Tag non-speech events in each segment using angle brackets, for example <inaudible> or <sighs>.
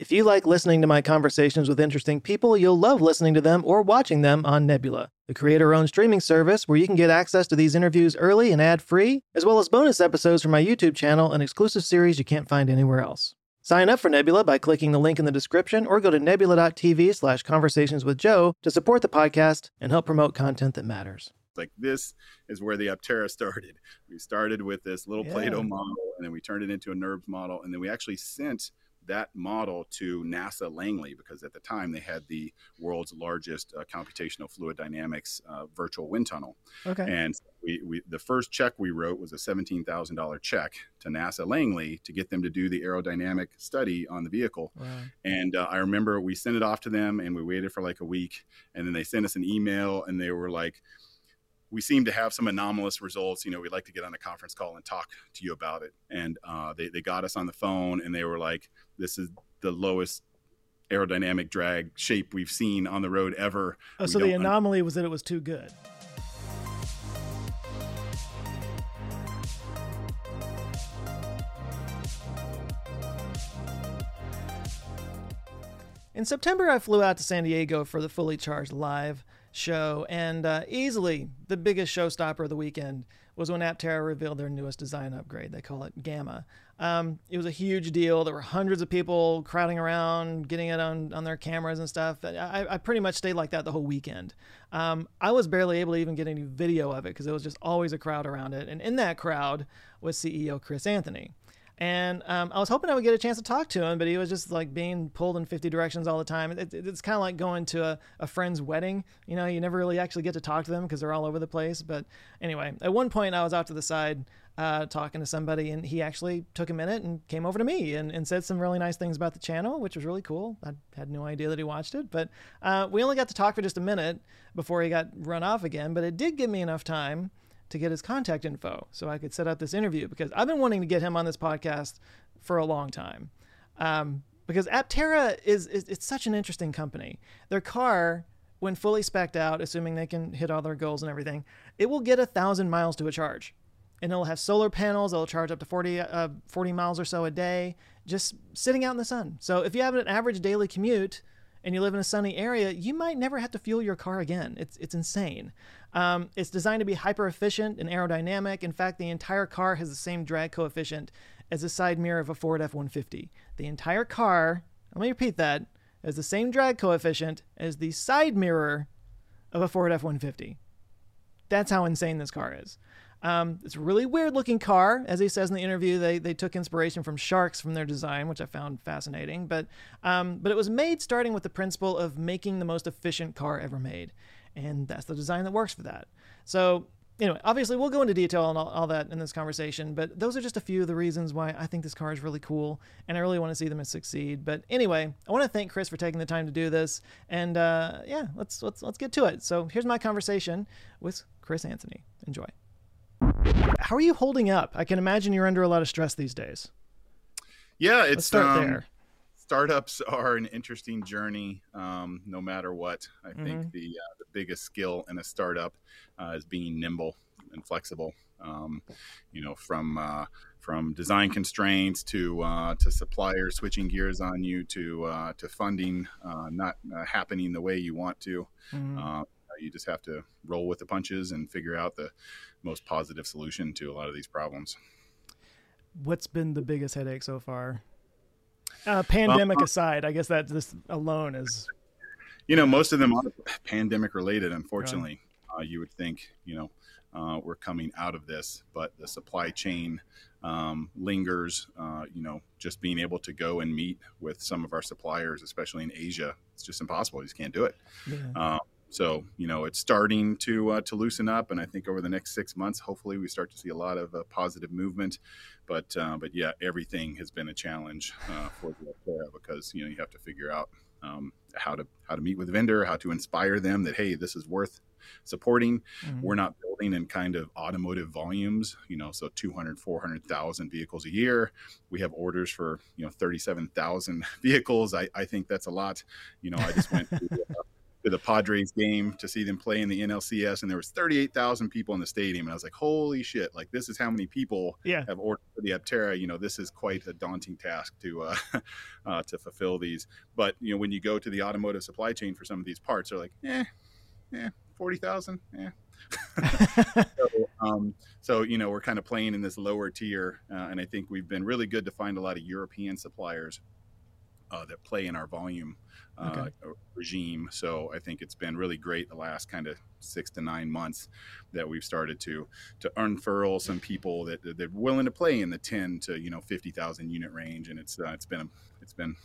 If you like listening to my conversations with interesting people, you'll love listening to them or watching them on Nebula, the creator owned streaming service where you can get access to these interviews early and ad free, as well as bonus episodes from my YouTube channel and exclusive series you can't find anywhere else. Sign up for Nebula by clicking the link in the description or go to nebula.tv slash conversations with Joe to support the podcast and help promote content that matters. Like this is where the Aptera started. We started with this little Yeah. Play-Doh model, and then we turned it into a NURBS model, and then we actually sent that model to NASA Langley because at the time they had the world's largest uh, computational fluid dynamics uh, virtual wind tunnel. Okay. And we, we the first check we wrote was a seventeen thousand dollar check to NASA Langley to get them to do the aerodynamic study on the vehicle. Wow. And uh, I remember we sent it off to them and we waited for like a week. And then they sent us an email and they were like, we seem to have some anomalous results. You know, we'd like to get on a conference call and talk to you about it. And uh, they, they got us on the phone and they were like, this is the lowest aerodynamic drag shape we've seen on the road ever. Oh, We so the don't un- anomaly was that it was too good. In September, I flew out to San Diego for the Fully Charged Live show, and uh, easily the biggest showstopper of the weekend was when Aptera revealed their newest design upgrade. They call it Gamma. Um, it was a huge deal. There were hundreds of people crowding around, getting it on, on their cameras and stuff. I, I pretty much stayed like that the whole weekend. Um, I was barely able to even get any video of it because there was just always a crowd around it. And in that crowd was CEO Chris Anthony. And um, I was hoping I would get a chance to talk to him, but he was just like being pulled in 50 directions all the time. It, it- it's kind of like going to a, a friend's wedding. You know, you never really actually get to talk to them because they're all over the place. But anyway, at one point I was out to the side uh, talking to somebody, and he actually took a minute and came over to me and, and said some really nice things about the channel, which was really cool. I had no idea that he watched it, but uh, we only got to talk for just a minute before he got run off again. But it did give me enough time to get his contact info so I could set up this interview because I've been wanting to get him on this podcast for a long time. Um, because Aptera is, is it's such an interesting company. Their car, when fully specced out, assuming they can hit all their goals and everything, it will get a thousand miles to a charge. And it'll have solar panels. It'll charge up to 40, uh, 40 miles or so a day, just sitting out in the sun. So if you have an average daily commute, and you live in a sunny area, you might never have to fuel your car again. It's it's insane. Um, it's designed to be hyper efficient and aerodynamic. In fact, the entire car has the same drag coefficient as the side mirror of a Ford F-150. The entire car, let me repeat that, has the same drag coefficient as the side mirror of a Ford F-150. That's how insane this car is. Um, it's a really weird looking car. As he says in the interview, they, they took inspiration from sharks from their design, which I found fascinating. But, um, but it was made starting with the principle of making the most efficient car ever made. And that's the design that works for that. So, anyway, obviously, we'll go into detail on all, all that in this conversation. But those are just a few of the reasons why I think this car is really cool. And I really want to see them succeed. But anyway, I want to thank Chris for taking the time to do this. And uh, yeah, let's, let's, let's get to it. So, here's my conversation with Chris Anthony. Enjoy. How are you holding up? I can imagine you're under a lot of stress these days. Yeah, Let's it's start um, there. startups are an interesting journey um, no matter what i Mm-hmm. think the, uh, the biggest skill in a startup uh, is being nimble and flexible um, you know from uh, from design constraints to uh, to suppliers switching gears on you to uh, to funding uh, not uh, happening the way you want to Mhm. uh, you just have to roll with the punches and figure out the most positive solution to a lot of these problems What's been the biggest headache so far? Uh, pandemic aside, I guess that this alone is. you know most of them are pandemic related unfortunately uh, you would think you know uh, we're coming out of this but the supply chain um, lingers uh, you know just being able to go and meet with some of our suppliers especially in asia it's just impossible you just can't do it Yeah. So you know it's starting to uh, to loosen up, and I think over the next six months, hopefully, we start to see a lot of uh, positive movement. But uh, but yeah, everything has been a challenge uh, for the Aptera because you know you have to figure out um, how to how to meet with the vendor, how to inspire them that hey, this is worth supporting. Mhm. We're not building in kind of automotive volumes, you know, so 200, 400,000 vehicles a year. We have orders for, you know, 37,000 <laughs> vehicles. I, I think that's a lot. You know, I just went to, <laughs> uh, to the Padres game to see them play in the NLCS, and there was 38,000 people in the stadium, and I was like, "Holy shit! Like this is how many people yeah. have ordered for the Aptera. You know, this is quite a daunting task to uh, <laughs> uh, to fulfill these. But you know, when you go to the automotive supply chain for some of these parts, they're like, eh, yeah, forty thousand, yeah." <laughs> so, um, so, you know we're kind of playing in this lower tier uh, and i think we've been really good to find a lot of european suppliers uh, that play in our volume uh, okay. regime. So I think it's been really great the last kind of six to nine months that we've started to to unfurl some people that that are willing to play in the ten to you know fifty thousand unit range, and it's uh, it's been a, it's been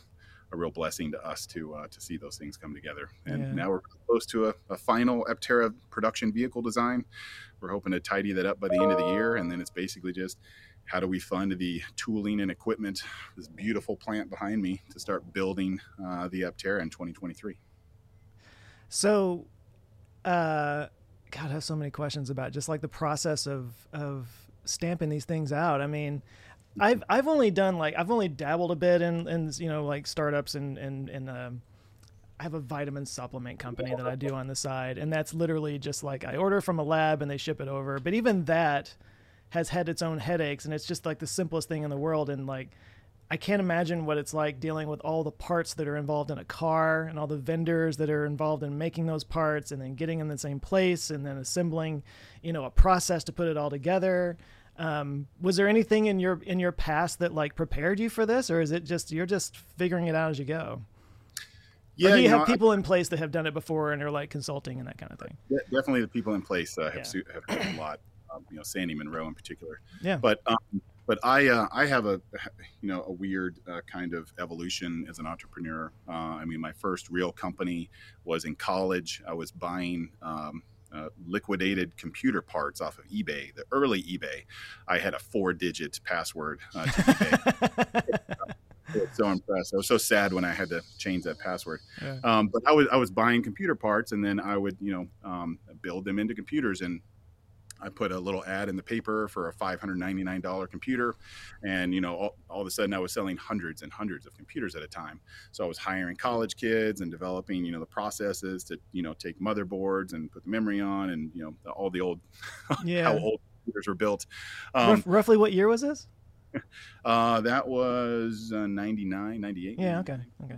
a real blessing to us to uh, to see those things come together. And yeah. now we're close to a, a final Aptera production vehicle design. We're hoping to tidy that up by the end of the year, and then it's basically just how do we fund the tooling and equipment, this beautiful plant behind me, to start building uh, the Aptera in 2023? So, uh, God, I have so many questions about just like the process of of stamping these things out. I mean, I've I've only done like I've only dabbled a bit in in you know like startups and and and um, I have a vitamin supplement company that I do on the side, and that's literally just like I order from a lab and they ship it over. But even that has had its own headaches and it's just like the simplest thing in the world and like I can't imagine what it's like dealing with all the parts that are involved in a car and all the vendors that are involved in making those parts and then getting in the same place and then assembling, you know, a process to put it all together. Um, was there anything in your in your past that like prepared you for this, or is it just you're just figuring it out as you go? Yeah, or do you, you have know, people I, in place that have done it before and are like consulting and that kind of thing? Definitely, the people in place uh, have, yeah. have done a lot um, you know Sandy Munro in particular. Yeah. But um, but I uh, I have a you know a weird uh, kind of evolution as an entrepreneur. Uh, I mean, my first real company was in college. I was buying. Um, uh, liquidated computer parts off of eBay, the early eBay. I had a four-digit password uh, to eBay. <laughs> I was so impressed. I was so sad when I had to change that password. Yeah. Um, but I was I was buying computer parts, and then I would you know um, build them into computers. And I put a little ad in the paper for a $599 computer. And, you know, all, all, of a sudden I was selling hundreds and hundreds of computers at a time. So I was hiring college kids and developing, you know, the processes to, you know, take motherboards and put the memory on and, you know, all the old, <laughs> yeah. how old computers were built. Um, Rough, roughly what year was this? <laughs> uh, that was uh, 99, 98. Yeah. Okay. Okay.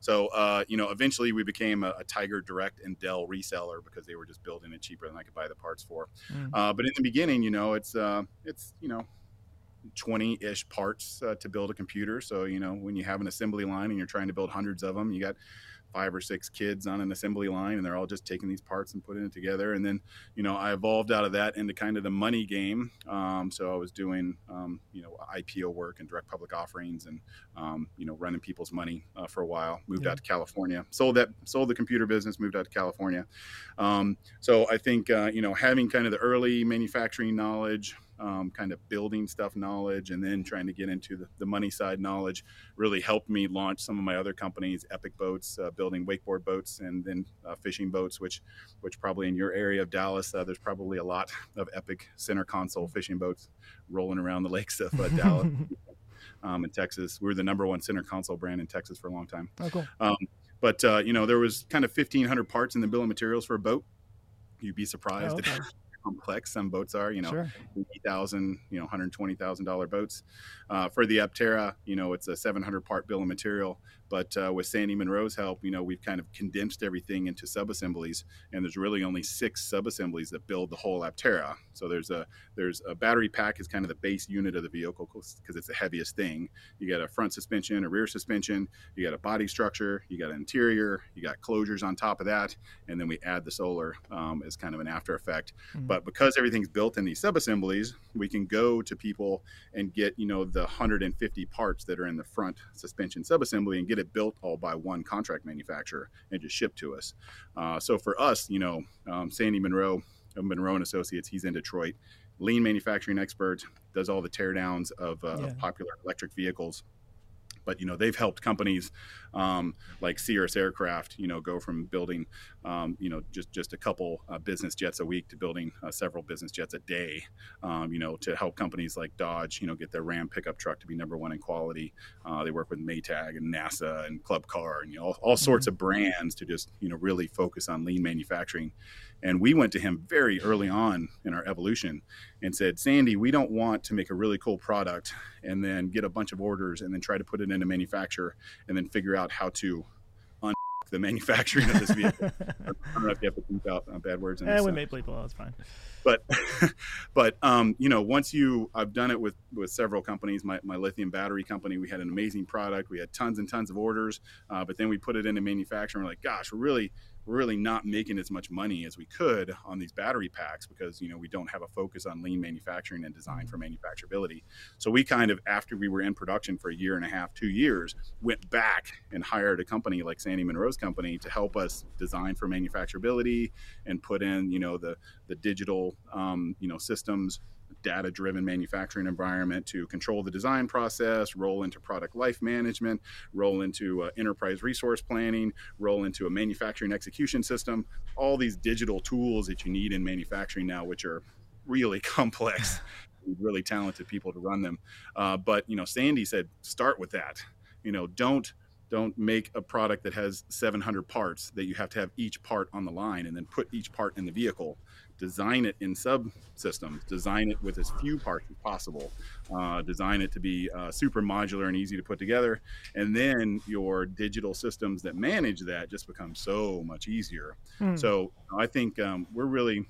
So, uh, you know, eventually we became a, a, Tiger Direct and Dell reseller because they were just building it cheaper than I could buy the parts for. Mm. Uh, but in the beginning, you know, it's uh, it's you know 20-ish parts uh, to build a computer. So, you know, when you have an assembly line and you're trying to build hundreds of them, you got five or six kids on an assembly line and they're all just taking these parts and putting it together. And then you know i evolved out of that into kind of the money game. Um, so i was doing um, you know ipo work and direct public offerings and um, you know running people's money uh, for a while. Moved yeah. out to california. Sold that sold the computer business moved out to california. Um, so i think uh, you know having kind of the early manufacturing knowledge um, kind of building stuff knowledge and then trying to get into the, the, money side knowledge really helped me launch some of my other companies epic boats uh, building wakeboard boats and then uh, fishing boats which which probably in your area of dallas uh, there's probably a lot of epic center console fishing boats rolling around the lakes of uh, <laughs> dallas um, in texas. We were the number one center console brand in texas for a long time. Oh, cool. Um, but uh, you know there was kind of 1500 parts in the bill of materials for a boat. You'd be surprised oh, okay <laughs> complex some boats are. You know, sure. eighty thousand, you know, hundred twenty thousand dollar boats. Uh, for the Aptera, you know, it's a seven hundred part bill of material. But uh, with Sandy Munro's help, you know, we've kind of condensed everything into subassemblies, and there's really only six subassemblies that build the whole Aptera. So there's a there's a battery pack is kind of the base unit of the vehicle because it's the heaviest thing. You got a front suspension, a rear suspension, you got a body structure, you got an interior, you got closures on top of that, and then we add the solar um, as kind of an after effect. Mm-hmm. But because everything's built in these subassemblies, we can go to people and get you know the 150 parts that are in the front suspension subassembly and get it built all by one contract manufacturer and just shipped to us. Uh, so for us, you know, um, Sandy Munro, Monroe and Associates, he's in Detroit, lean manufacturing expert, does all the teardowns of, uh, yeah. of popular electric vehicles but you know they've helped companies um, like Cirrus Aircraft, you know, go from building, um, you know, just just a couple uh, business jets a week to building uh, several business jets a day, um, you know, to help companies like Dodge, you know, get their Ram pickup truck to be number one in quality. Uh, they work with Maytag and NASA and Club Car and you know all, all sorts mm-hmm. of brands to just you know really focus on lean manufacturing. And we went to him very early on in our evolution and said, Sandy, we don't want to make a really cool product and then get a bunch of orders and then try to put it into manufacture and then figure out how to un the manufacturing of this vehicle. <laughs> I don't know if you have to bleep out uh, bad words. Eh, we may bleep well, It's fine. But, <laughs> but um, you know, once you, I've done it with with several companies. My, my lithium battery company, we had an amazing product. We had tons and tons of orders, uh, but then we put it into manufacturing. We're like, gosh, we're really we're really not making as much money as we could on these battery packs because you know we don't have a focus on lean manufacturing and design for manufacturability. So we kind of after we were in production for a year and a half two years went back and hired a company like sandy munro's company to help us design for manufacturability and put in you know the the digital um, you know systems data driven manufacturing environment to control the design process, roll into product life management, roll into uh, enterprise resource planning, roll into a manufacturing execution system, all these digital tools that you need in manufacturing now, which are really <laughs> complex. really talented people to run them. Uh, but you know, Sandy said, start with that. You know, don't don't make a product that has 700 parts that you have to have each part on the line and then put each part in the vehicle design it in subsystems, design it with as few parts as possible, uh, design it to be uh, super modular and easy to put together, and then your digital systems that manage that just become so much easier. Mm. So I think um, we're really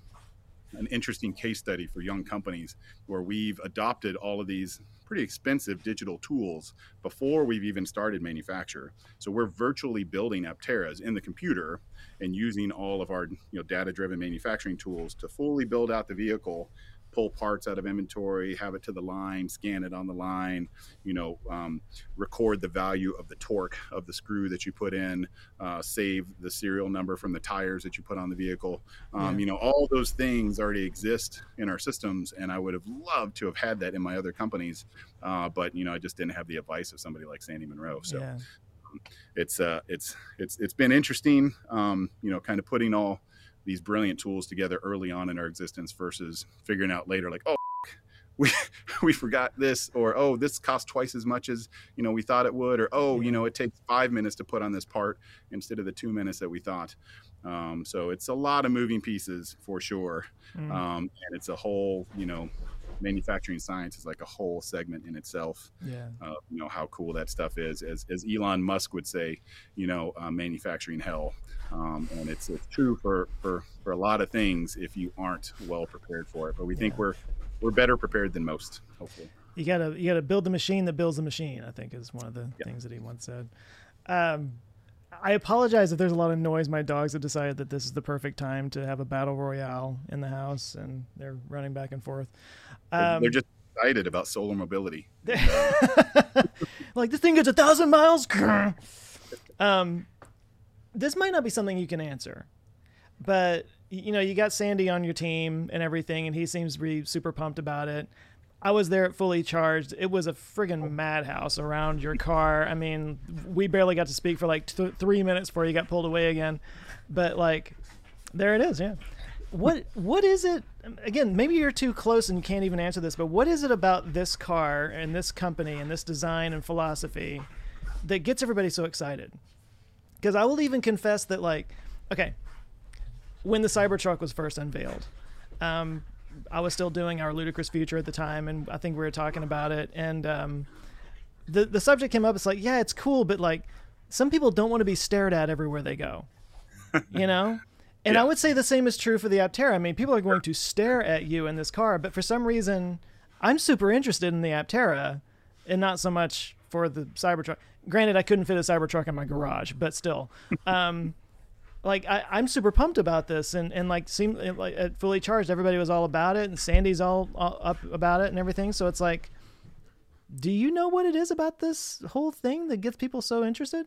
an interesting case study for young companies where we've adopted all of these pretty expensive digital tools before we've even started manufacture. So we're virtually building Apteras in the computer and using all of our you know data driven manufacturing tools to fully build out the vehicle pull parts out of inventory, have it to the line, scan it on the line, you know, um, record the value of the torque of the screw that you put in, uh, save the serial number from the tires that you put on the vehicle. Um, yeah. You know, all those things already exist in our systems, and I would have loved to have had that in my other companies, uh, but you know, I just didn't have the advice of somebody like Sandy Munro. So. Yeah. Um, it's uh, it's it's it's been interesting, um, you know, kind of putting all these brilliant tools together early on in our existence versus figuring out later like oh <laughs> we <laughs> we forgot this or oh this costs twice as much as you know we thought it would or oh you know it takes five minutes to put on this part instead of the two minutes that we thought. Um, so it's a lot of moving pieces for sure. Mm. um, and it's a whole you know manufacturing science is like a whole segment in itself. Yeah. Uh, you know how cool that stuff is. As, as Elon Musk would say, you know, uh, manufacturing hell. Um, and it's, it's true for, for, for a lot of things if you aren't well prepared for it. But we yeah. think we're we're better prepared than most. Hopefully. You gotta you gotta build the machine that builds the machine. I think is one of the yeah. things that he once said. Um, I apologize if there's a lot of noise. My dogs have decided that this is the perfect time to have a battle royale in the house, and they're running back and forth. Um, they're just excited about solar mobility. <laughs> like this thing gets a thousand miles. um, this might not be something you can answer, but you know, you got Sandy on your team and everything, and he seems to be super pumped about it. I was there fully charged. It was a friggin' madhouse around your car. I mean, we barely got to speak for like th- three minutes before you got pulled away again. But like, there it is. Yeah. What what is it? Again, maybe you're too close and can't even answer this. But what is it about this car and this company and this design and philosophy that gets everybody so excited? Because I will even confess that, like, okay, when the Cybertruck was first unveiled, um, I was still doing our ludicrous future at the time, and I think we were talking about it. And um, the the subject came up. It's like, yeah, it's cool, but like, some people don't want to be stared at everywhere they go. You know. <laughs> And yeah. I would say the same is true for the Aptera. I mean, people are going to stare at you in this car, but for some reason, I'm super interested in the Aptera, and not so much for the Cybertruck. Granted, I couldn't fit a Cybertruck in my garage, but still. Um, like I, am super pumped about this, and and like seem like at fully charged, everybody was all about it, and Sandy's all, all up about it and everything. So it's like, do you know what it is about this whole thing that gets people so interested?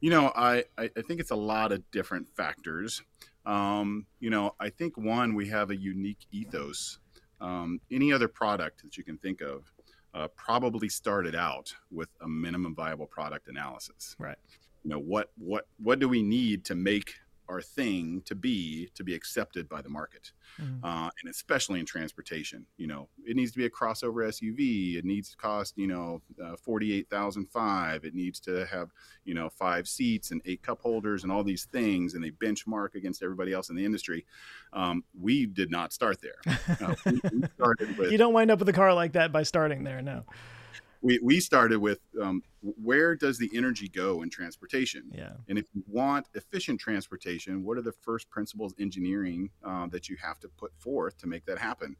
You know, I I think it's a lot of different factors. Um, you know, I think one we have a unique ethos. Um, any other product that you can think of uh, probably started out with a minimum viable product analysis. Right. You know what what what do we need to make our thing to be to be accepted by the market? Mm-hmm. uh, and especially in transportation you know it needs to be a crossover suv it needs to cost you know uh, 48005 it needs to have you know five seats and eight cup holders and all these things and they benchmark against everybody else in the industry. Um, we did not start there. Uh, we, we started <laughs> with, you don't wind up with a car like that by starting there no we, we started with um, where does the energy go in transportation? Yeah. And if you want efficient transportation, what are the first principles engineering uh, that you have to put forth to make that happen?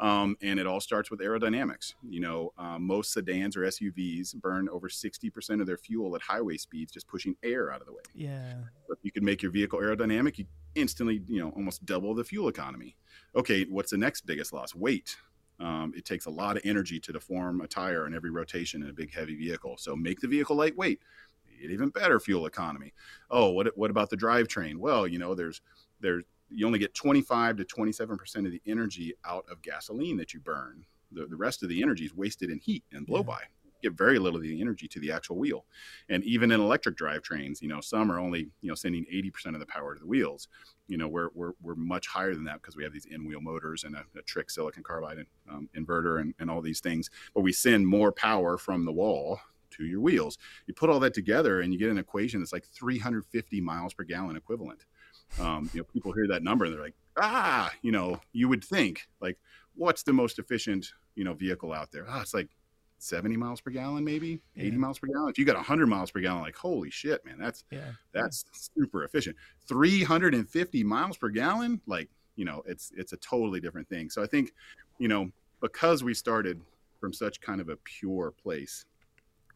Um, and it all starts with aerodynamics. You know, uh, most sedans or SUVs burn over 60% of their fuel at highway speeds just pushing air out of the way. Yeah. But you can make your vehicle aerodynamic, you instantly, you know, almost double the fuel economy. Okay, what's the next biggest loss? Weight. Um, it takes a lot of energy to deform a tire in every rotation in a big heavy vehicle. So make the vehicle lightweight. Get even better fuel economy. Oh, what what about the drivetrain? Well, you know, there's there's you only get 25 to 27 percent of the energy out of gasoline that you burn. The, the rest of the energy is wasted in heat and blow by get very little of the energy to the actual wheel. And even in electric drivetrains, you know, some are only, you know, sending 80% of the power to the wheels. You know, we're, we're, we're much higher than that because we have these in-wheel motors and a, a trick silicon carbide um, inverter and, and all these things. But we send more power from the wall to your wheels. You put all that together and you get an equation that's like 350 miles per gallon equivalent. Um, you know, people hear that number and they're like, ah, you know, you would think like, what's the most efficient, you know, vehicle out there? Ah, it's like 70 miles per gallon, maybe yeah. 80 miles per gallon. If you got 100 miles per gallon, like holy shit, man, that's yeah. that's yeah. super efficient. 350 miles per gallon, like you know, it's it's a totally different thing. So I think, you know, because we started from such kind of a pure place,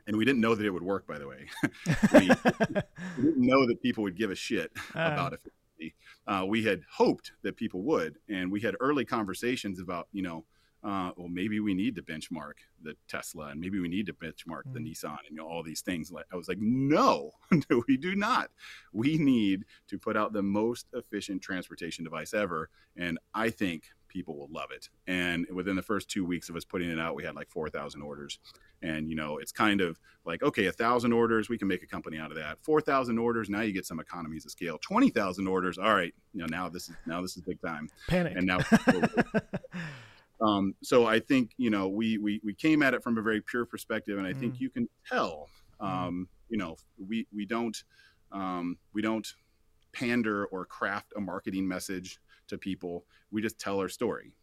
and we didn't know that it would work. By the way, <laughs> we, we, <laughs> didn't know that people would give a shit uh, about efficiency. Uh, we had hoped that people would, and we had early conversations about, you know uh, well, maybe we need to benchmark the Tesla and maybe we need to benchmark mm. the Nissan and you know, all these things. I was like, no, <laughs> no, we do not. We need to put out the most efficient transportation device ever. And I think people will love it. And within the first two weeks of us putting it out, we had like 4,000 orders. And, you know, it's kind of like, okay, a thousand orders, we can make a company out of that. 4,000 orders, now you get some economies of scale. 20,000 orders, all right, you know, now this is, now this is big time. Panic. And now <laughs> Um, so I think you know we, we we came at it from a very pure perspective, and I mm. think you can tell. Mm. Um, you know, we we don't um, we don't pander or craft a marketing message to people. We just tell our story.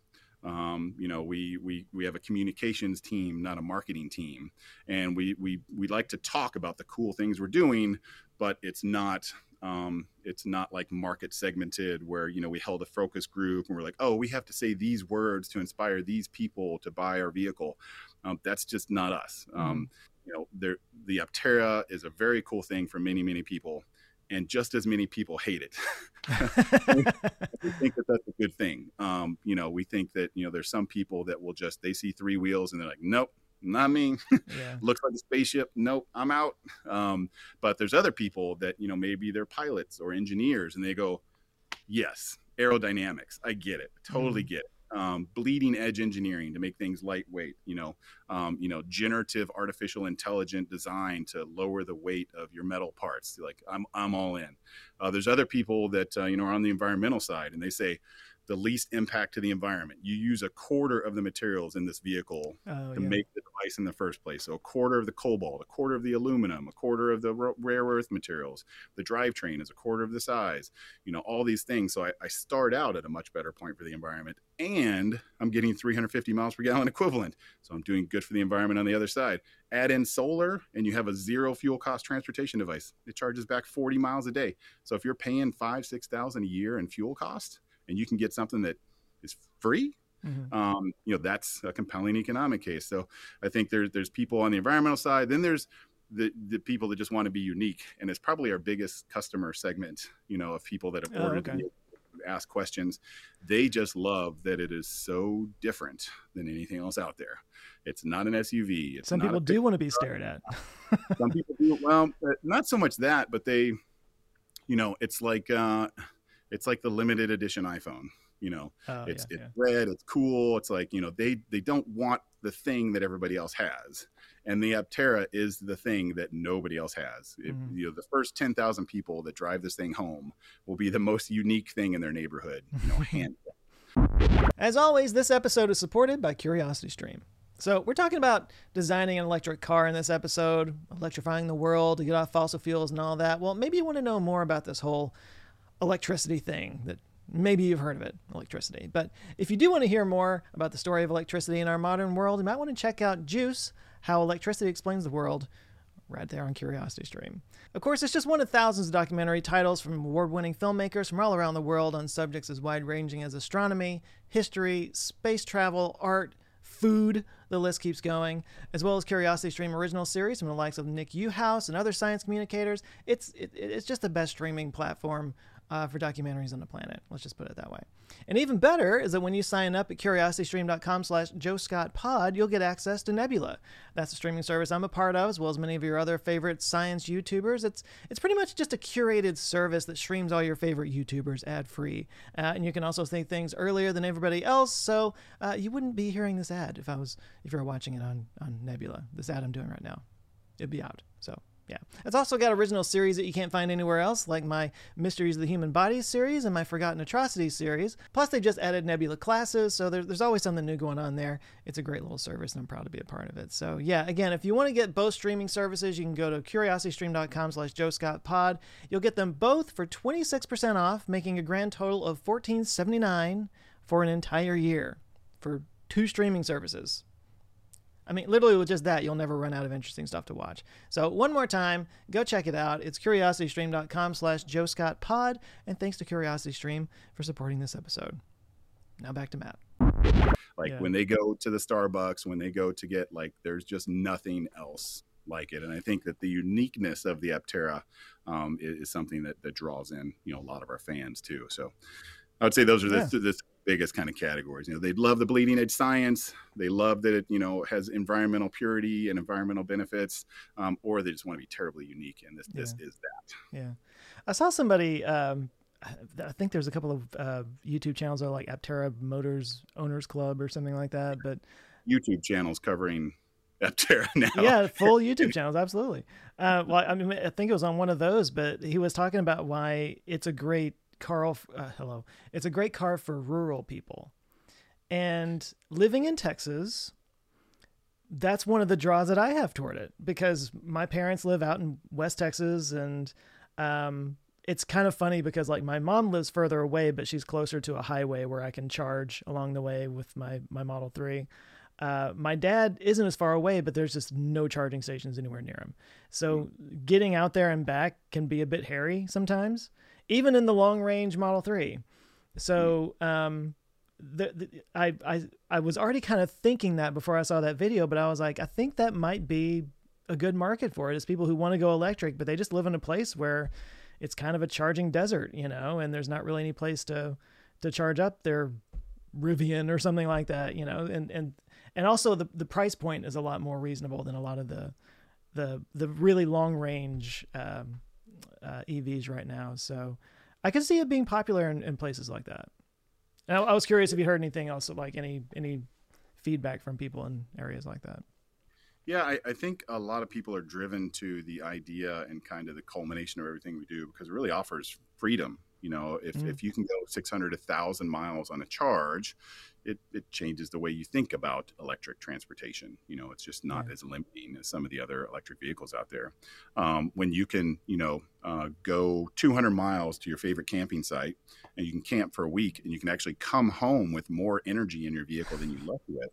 Um, you know, we, we, we have a communications team, not a marketing team. And we, we, we like to talk about the cool things we're doing, but it's not, um, it's not like market segmented where you know we held a focus group and we're like, oh, we have to say these words to inspire these people to buy our vehicle. Um, that's just not us. Mm-hmm. Um, you know, there, the Aptera is a very cool thing for many many people, and just as many people hate it. <laughs> we <laughs> think that that's a good thing. Um, you know, we think that you know there's some people that will just they see three wheels and they're like, nope, not me. <laughs> Yeah. Looks like a spaceship. Nope, I'm out. Um, but there's other people that, you know, maybe they're pilots or engineers and they go, yes, aerodynamics. I get it. Totally mm. get it. Um, bleeding edge engineering to make things lightweight, you know, um, you know, generative artificial intelligent design to lower the weight of your metal parts. Like I'm, I'm all in. Uh, there's other people that, uh, you know, are on the environmental side and they say, the least impact to the environment. You use a quarter of the materials in this vehicle oh, to yeah. make the device in the first place. So a quarter of the cobalt, a quarter of the aluminum, a quarter of the rare earth materials. The drivetrain is a quarter of the size. You know all these things. So I, I start out at a much better point for the environment, and I'm getting 350 miles per gallon equivalent. So I'm doing good for the environment on the other side. Add in solar, and you have a zero fuel cost transportation device. It charges back 40 miles a day. So if you're paying five, six thousand a year in fuel cost and you can get something that is free Mm-hmm. Um, you know that's a compelling economic case. So I think there's there's people on the environmental side. Then there's the the people that just want to be unique, and it's probably our biggest customer segment. You know, of people that have oh, ordered. Okay. Ask questions. They just love that it is so different than anything else out there. It's not an SUV. It's Some people do want to be stared at. Some people do. Well, not so much that, but they, you know, it's like uh, it's like the limited edition iPhone. You know, oh, it's yeah, it's yeah. red, it's cool. It's like you know they they don't want the thing that everybody else has and the Aptera is the thing that nobody else has. mm-hmm. You know, the first ten thousand people that drive this thing home will be the most unique thing in their neighborhood. You know, <laughs> hand. As always, this episode is supported by CuriosityStream. So we're talking about designing an electric car in this episode, electrifying the world to get off fossil fuels and all that. Well, maybe you want to know more about this whole electricity thing that maybe you've heard of it, electricity. But if you do want to hear more about the story of electricity in our modern world, you might want to check out Juice, How Electricity Explains the World, right there on Curiosity Stream. Of course, it's just one of thousands of documentary titles from award winning filmmakers from all around the world on subjects as wide ranging as astronomy, history, space travel, art, food, the list keeps going, as well as Curiosity Stream original series from the likes of Nick Uhas and other science communicators. It's, it, it's just the best streaming platform uh, for documentaries on the planet. Let's just put it that way. And even better is that when you sign up at curiositystream.com slash joescottpod, you'll get access to Nebula. That's a streaming service I'm a part of, as well as many of your other favorite science YouTubers. It's it's pretty much just a curated service that streams all your favorite YouTubers ad-free. Uh, and you can also see things earlier than everybody else, so uh, you wouldn't be hearing this ad if I was if you were watching it on, on Nebula, this ad I'm doing right now. It'd be out. So yeah. It's also got original series that you can't find anywhere else, like my Mysteries of the Human Body series and my Forgotten Atrocities series. Plus, they just added Nebula classes, so there, there's always something new going on there. It's a great little service, and I'm proud to be a part of it. So, yeah, again, if you want to get both streaming services, you can go to curiositystream.com slash joescottpod. You'll get them both for 26% off, making a grand total of $14.79 for an entire year for two streaming services. I mean, literally with just that, you'll never run out of interesting stuff to watch. So one more time, go check it out. It's curiositystream.com slash Joe Scott Pod. And thanks to CuriosityStream for supporting this episode. Now back to Matt. Like yeah. when they go to the Starbucks, when they go to get like, there's just nothing else like it. And I think that the uniqueness of the Aptera um, is, is, something that, that draws in, you know, a lot of our fans too. So I would say those are the, yeah. the, biggest kind of categories. You know, they love the bleeding edge science. They love that it, you know, has environmental purity and environmental benefits, um, or they just want to be terribly unique. And this, yeah. this is that. Yeah. I saw somebody, um, I think there's a couple of uh, YouTube channels that are like Aptera Motors Owners Club or something like that, but YouTube channels covering Aptera <laughs> now. Yeah, full YouTube channels, absolutely. Uh, well, I mean, I think it was on one of those, but he was talking about why it's a great car. Uh, hello, it's a great car for rural people, and living in Texas, that's one of the draws that I have toward it because my parents live out in West Texas, and um, it's kind of funny because like my mom lives further away, but she's closer to a highway where I can charge along the way with my my Model Three. Uh, my dad isn't as far away, but there's just no charging stations anywhere near him. So mm. getting out there and back can be a bit hairy sometimes even in the long range Model 3. So, um, the, the, I, I, I was already kind of thinking that before I saw that video, but I was like, I think that might be a good market for it. it is people who want to go electric, but they just live in a place where it's kind of a charging desert, you know, and there's not really any place to, to charge up their Rivian or something like that, you know, and, and, and also the, the price point is a lot more reasonable than a lot of the, the, the really long range, um, uh, EVs right now. So I can see it being popular in, in places like that. And I, I, was curious if you heard anything else, like any any feedback from people in areas like that. Yeah, I, I, think a lot of people are driven to the idea and kind of the culmination of everything we do because it really offers freedom. You know, if, mm. if you can go 600, 1,000 miles on a charge, it, it changes the way you think about electric transportation. You know, it's just not yeah. as limiting as some of the other electric vehicles out there. Um, when you can, you know, uh, go 200 miles to your favorite camping site and you can camp for a week and you can actually come home with more energy in your vehicle than you <sighs> left with.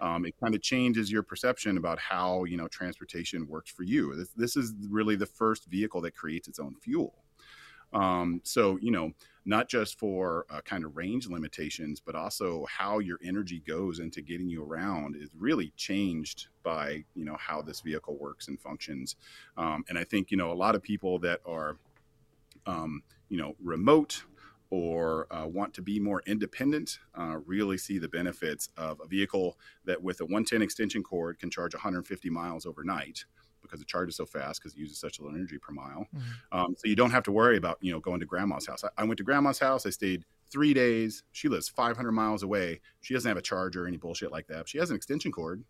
Um, it kind of changes your perception about how you know transportation works for you. This, this is really the first vehicle that creates its own fuel. Um, so, you know, not just for uh, kind of range limitations, but also how your energy goes into getting you around is really changed by, you know, how this vehicle works and functions. Um, and I think, you know, a lot of people that are, um, you know, remote or uh, want to be more independent uh, really see the benefits of a vehicle that with a 110 extension cord can charge 150 miles overnight because it charges so fast because it uses such a little energy per mile. Mm-hmm. Um, so you don't have to worry about you know going to grandma's house. I, I, went to grandma's house. I stayed three days. She lives 500 miles away. She doesn't have a charger or any bullshit like that. She has an extension cord.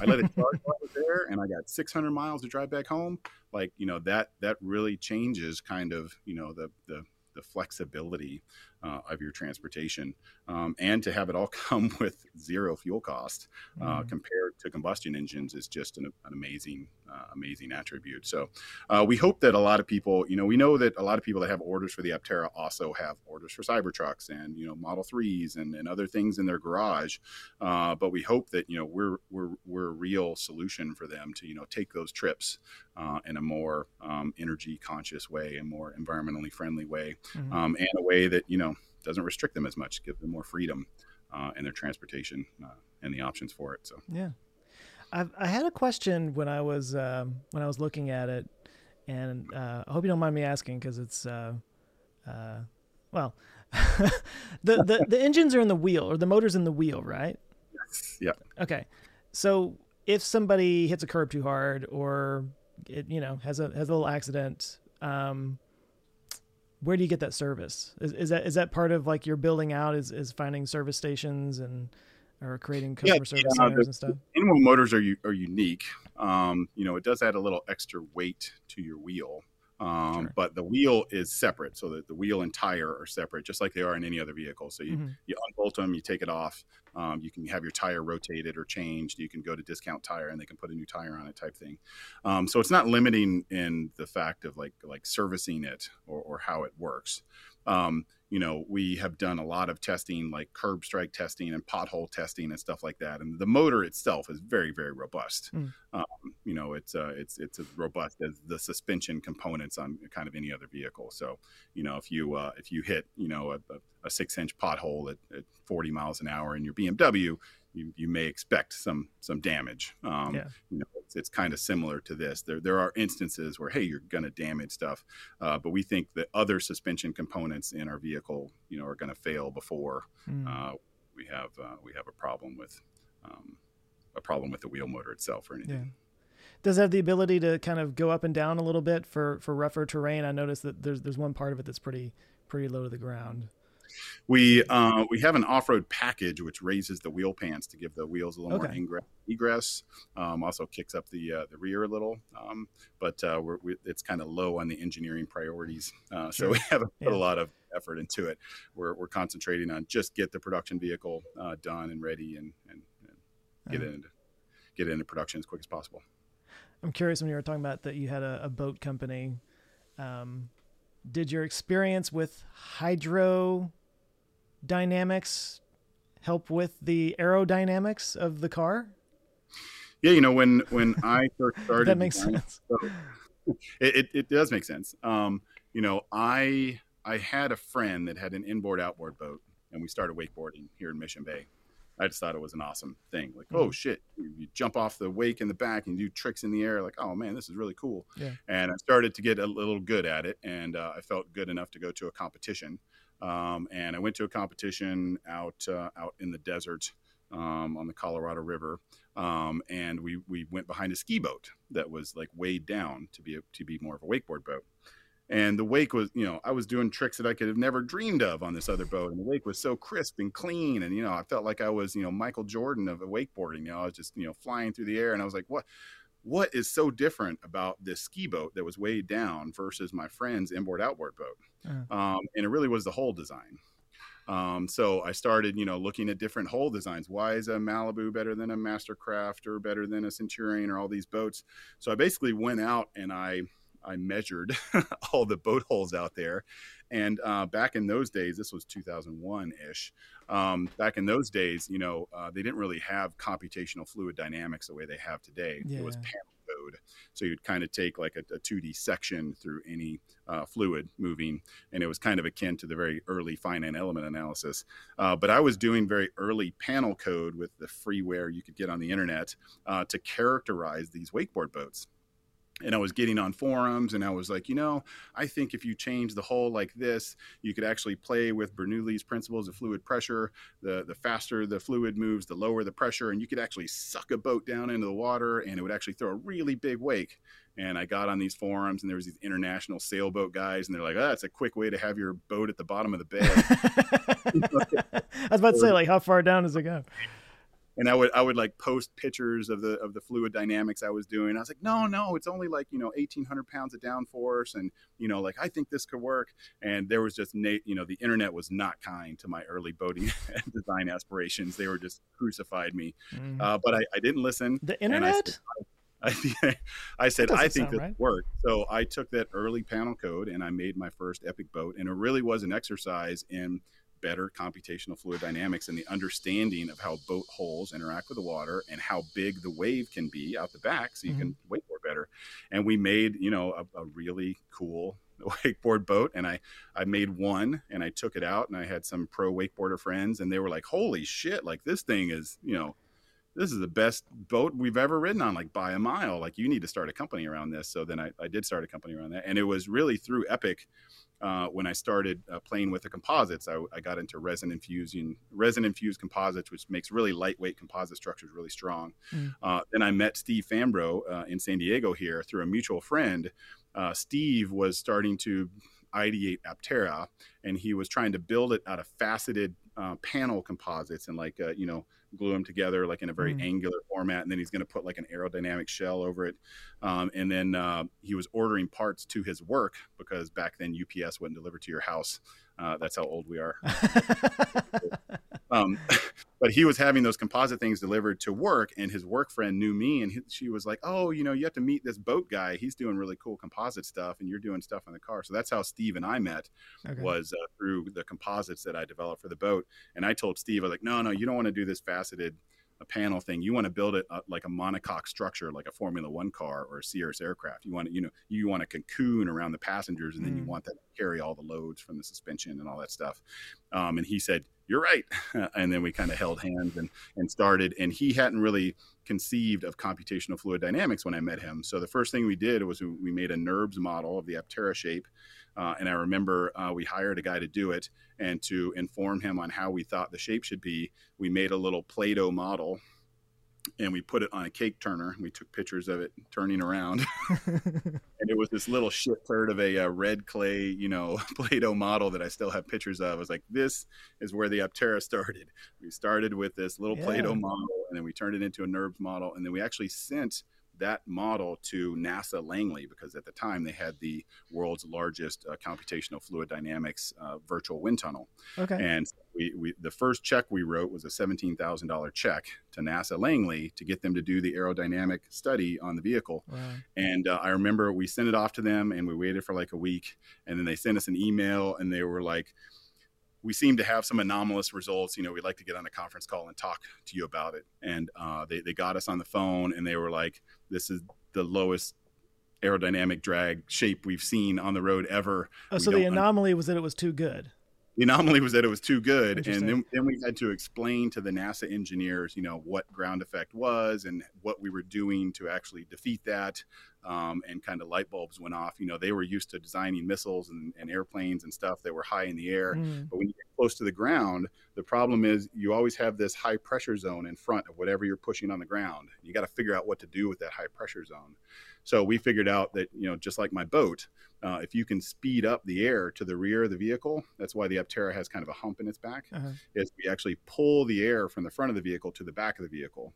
I let it <laughs> charge while I was there, and I got 600 miles to drive back home. Like you know that that really changes kind of you know the the the flexibility uh, of your transportation, um, and to have it all <laughs> come with zero fuel cost uh, mm. compared to combustion engines is just an, an amazing, uh, amazing attribute. So uh, we hope that a lot of people, you know, we know that a lot of people that have orders for the Aptera also have orders for Cybertrucks and you know Model Threes and, and other things in their garage. Uh, but we hope that you know we're we're we're a real solution for them to you know take those trips uh, in a more um, energy conscious way, and more environmentally friendly way, mm-hmm. um, and a way that you know doesn't restrict them as much, give them more freedom uh, in their transportation uh, and the options for it. So yeah, I've, I had a question when I was um, when I was looking at it, and uh, I hope you don't mind me asking because it's uh, uh, well, <laughs> the, the the engines are in the wheel or the motors in the wheel, right? Yes. Yeah. Okay. So if somebody hits a curb too hard or it you know has a has a little accident um, where do you get that service? Is, is that is that part of like your building out? Is is finding service stations and or creating customer yeah, service yeah, centers the, and stuff? Animal motors are are unique. Um, you know, it does add a little extra weight to your wheel. Um, sure. But the wheel is separate, so that the wheel and tire are separate, just like they are in any other vehicle. So you, mm-hmm. you unbolt them, you take it off. Um, you can have your tire rotated or changed. You can go to discount tire and they can put a new tire on it, type thing. Um, so it's not limiting in the fact of like like servicing it or, or how it works. You know, we have done a lot of testing, like curb strike testing and pothole testing and stuff like that. And the motor itself is very, very robust. Mm. Um, you know, it's uh, it's it's as robust as the suspension components on kind of any other vehicle. So, you know, if you uh, if you hit you know a, a six inch pothole at, at 40 miles an hour in your BMW, you, you may expect some some damage. Um, yeah. You know, it's, it's kind of similar to this. There there are instances where hey, you're going to damage stuff, uh, but we think that other suspension components in our vehicle, you know, are going to fail before mm. uh, we have uh, we have a problem with um, a problem with the wheel motor itself or anything. Yeah. Does it have the ability to kind of go up and down a little bit for for rougher terrain? I noticed that there's there's one part of it that's pretty pretty low to the ground. We uh, we have an off road package which raises the wheel pants to give the wheels a little okay. more ingress, egress. Um, also kicks up the uh, the rear a little, um, but uh, we, it's kind of low on the engineering priorities. Uh, sure. So we haven't put yeah. a lot of effort into it. We're, we're concentrating on just get the production vehicle uh, done and ready and, and, and get uh-huh. it into get it into production as quick as possible. I'm curious when you were talking about that you had a, a boat company. Um, did your experience with hydro dynamics help with the aerodynamics of the car? Yeah, you know when when <laughs> I first started, that makes sense. So, it, it, it does make sense. Um, you know, I I had a friend that had an inboard outboard boat, and we started wakeboarding here in Mission Bay. I just thought it was an awesome thing. Like, oh, mm-hmm. oh shit, you jump off the wake in the back and do tricks in the air. Like, oh man, this is really cool. Yeah. And I started to get a little good at it, and uh, I felt good enough to go to a competition. Um, and I went to a competition out uh, out in the desert um, on the Colorado River, um, and we we went behind a ski boat that was like weighed down to be a, to be more of a wakeboard boat. And the wake was, you know, I was doing tricks that I could have never dreamed of on this other boat, and the wake was so crisp and clean, and you know, I felt like I was, you know, Michael Jordan of wakeboarding. You know, I was just, you know, flying through the air, and I was like, what? What is so different about this ski boat that was weighed down versus my friend's inboard outboard boat? Uh. Um, and it really was the whole design. Um, so I started, you know, looking at different hull designs. Why is a Malibu better than a Mastercraft or better than a Centurion or all these boats? So I basically went out and I I measured <laughs> all the boat hulls out there. And uh, back in those days, this was 2001 ish. Um, back in those days, you know, uh, they didn't really have computational fluid dynamics the way they have today. Yeah. It was panel code. So you'd kind of take like a, a 2D section through any uh, fluid moving, and it was kind of akin to the very early finite element analysis. Uh, but I was doing very early panel code with the freeware you could get on the internet uh, to characterize these wakeboard boats and I was getting on forums and I was like, you know, I think if you change the hull like this, you could actually play with Bernoulli's principles of fluid pressure. The the faster the fluid moves, the lower the pressure, and you could actually suck a boat down into the water and it would actually throw a really big wake. and I got on these forums, and there was these international sailboat guys, and they're like, "Oh, that's a quick way to have your boat at the bottom of the bay." <laughs> I was about to say, like, how far down does it go? And I would I would like post pictures of the of the fluid dynamics I was doing. I was like, no, no, it's only like you know eighteen hundred pounds of downforce, and you know like I think this could work. And there was just Nate, you know, the internet was not kind to my early boating <laughs> design aspirations. They were just crucified me. Mm. Uh, but I, I, didn't listen. The internet. I, I, <laughs> said, I think this right. worked. So I took that early panel code and I made my first Epic boat. And it really was an exercise in better computational fluid dynamics and the understanding of how boat hulls interact with the water and how big the wave can be out the back so you mm-hmm. can wakeboard better. And we made, you know, a, a really cool <laughs> wakeboard boat and I I made one and I took it out and I had some pro wakeboarder friends and they were like, "Holy shit, like this thing is, you know, this is the best boat we've ever ridden on, like by a mile. Like you need to start a company around this. So then I, I did start a company around that. And it was really through Epic uh, when I started uh, playing with the composites. I, I, got into resin infusing, resin infused composites, which makes really lightweight composite structures really strong. Mm. Uh, then I met Steve Fambro uh, in San Diego here through a mutual friend. Uh, Steve was starting to ideate Aptera, and he was trying to build it out of faceted uh, panel composites and like you know glue them together like in a very mm. angular format, and then he's going to put like an aerodynamic shell over it. Um, and then uh, he was ordering parts to his work because back then UPS wouldn't deliver to your house. Uh, that's how old we are. <laughs> <laughs> um, <laughs> but he was having those composite things delivered to work, and his work friend knew me, and he, she was like, "Oh, you know, you have to meet this boat guy. He's doing really cool composite stuff, and you're doing stuff on the car." So that's how Steve and I met, okay. was uh, through the composites that I developed for the boat. And I told Steve, I was like, "No, no, you don't want to do this faceted." a panel thing. You want to build it uh, like a monocoque structure, like a Formula One car or a Cirrus aircraft. You want to, you know, you want a cocoon around the passengers, and then mm. you want that to carry all the loads from the suspension and all that stuff. Um, and he said, "You're right." <laughs> and then we kind of held hands and and started. And he hadn't really conceived of computational fluid dynamics when I met him. So the first thing we did was we made a NURBS model of the Aptera shape uh, and I remember uh, we hired a guy to do it and to inform him on how we thought the shape should be. We made a little Play Doh model and we put it on a cake turner. We took pictures of it turning around. <laughs> <laughs> and it was this little shit turd of a, a uh, red clay, you know, <laughs> Play Doh model that I still have pictures of. I was like, this is where the Aptera started. We started with this little yeah. Play Doh model and then we turned it into a NURBS model. And then we actually sent that model to NASA Langley because at the time they had the world's largest uh, computational fluid dynamics uh, virtual wind tunnel. Okay. And we, we the first check we wrote was a seventeen thousand dollar check to NASA Langley to get them to do the aerodynamic study on the vehicle. Wow. And uh, I remember we sent it off to them and we waited for like a week, and then they sent us an email and they were like we seem to have some anomalous results. You know, we'd like to get on a conference call and talk to you about it. And uh, they, they got us on the phone and they were like, this is the lowest aerodynamic drag shape we've seen on the road ever. Oh, so the anomaly un- was that it was too good. The anomaly was that it was too good. And then, then we had to explain to the NASA engineers, you know, what ground effect was and what we were doing to actually defeat that um, and kind of light bulbs went off. You know, they were used to designing missiles and, and airplanes and stuff that were high in the air. Mm. But when you get close to the ground, the problem is you always have this high pressure zone in front of whatever you're pushing on the ground. You got to figure out what to do with that high pressure zone. So we figured out that, you know, just like my boat, uh, if you can speed up the air to the rear of the vehicle, that's why the Aptera has kind of a hump in its back, uh-huh. is we actually pull the air from the front of the vehicle to the back of the vehicle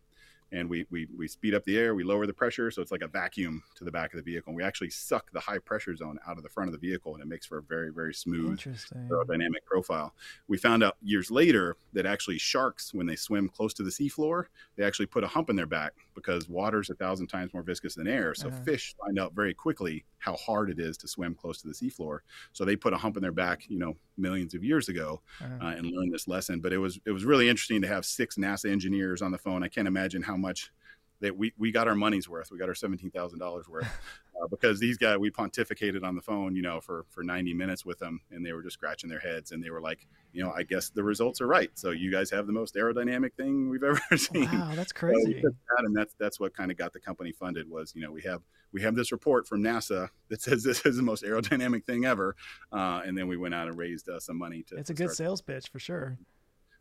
and we, we we speed up the air, we lower the pressure, so it's like a vacuum to the back of the vehicle. And we actually suck the high pressure zone out of the front of the vehicle, and it makes for a very very smooth aerodynamic profile. We found out years later that actually sharks, when they swim close to the seafloor, they actually put a hump in their back because water's a thousand times more viscous than air. So uh-huh. fish find out very quickly how hard it is to swim close to the seafloor. So they put a hump in their back, you know, millions of years ago, uh-huh. uh, and learned this lesson. But it was it was really interesting to have six NASA engineers on the phone. I can't imagine how much that we, we got our money's worth. We got our seventeen thousand dollars worth <laughs> uh, because these guys we pontificated on the phone, you know, for for ninety minutes with them, and they were just scratching their heads, and they were like, you know, I guess the results are right. So you guys have the most aerodynamic thing we've ever <laughs> seen. Wow, that's crazy. So that, and that's that's what kind of got the company funded was you know we have we have this report from NASA that says this is the most aerodynamic thing ever, uh, and then we went out and raised uh, some money to. It's a good sales pitch for sure.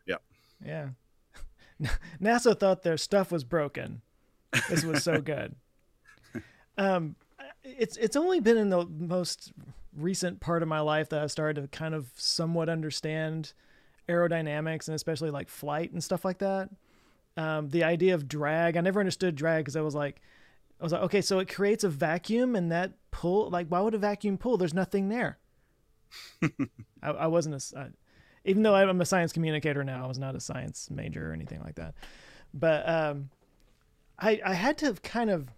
Yeah. Yeah. <laughs> NASA thought their stuff was broken this was so <laughs> good. Um, it's it's only been in the most recent part of my life that I started to kind of somewhat understand aerodynamics and especially like flight and stuff like that. Um, the idea of drag, I never understood drag because I was like, I was like, okay, so it creates a vacuum and that pull, like, why would a vacuum pull? There's nothing there. <laughs> I, I, wasn't a, I, even though I'm a science communicator now, I was not a science major or anything like that. But um, I, I had to kind of,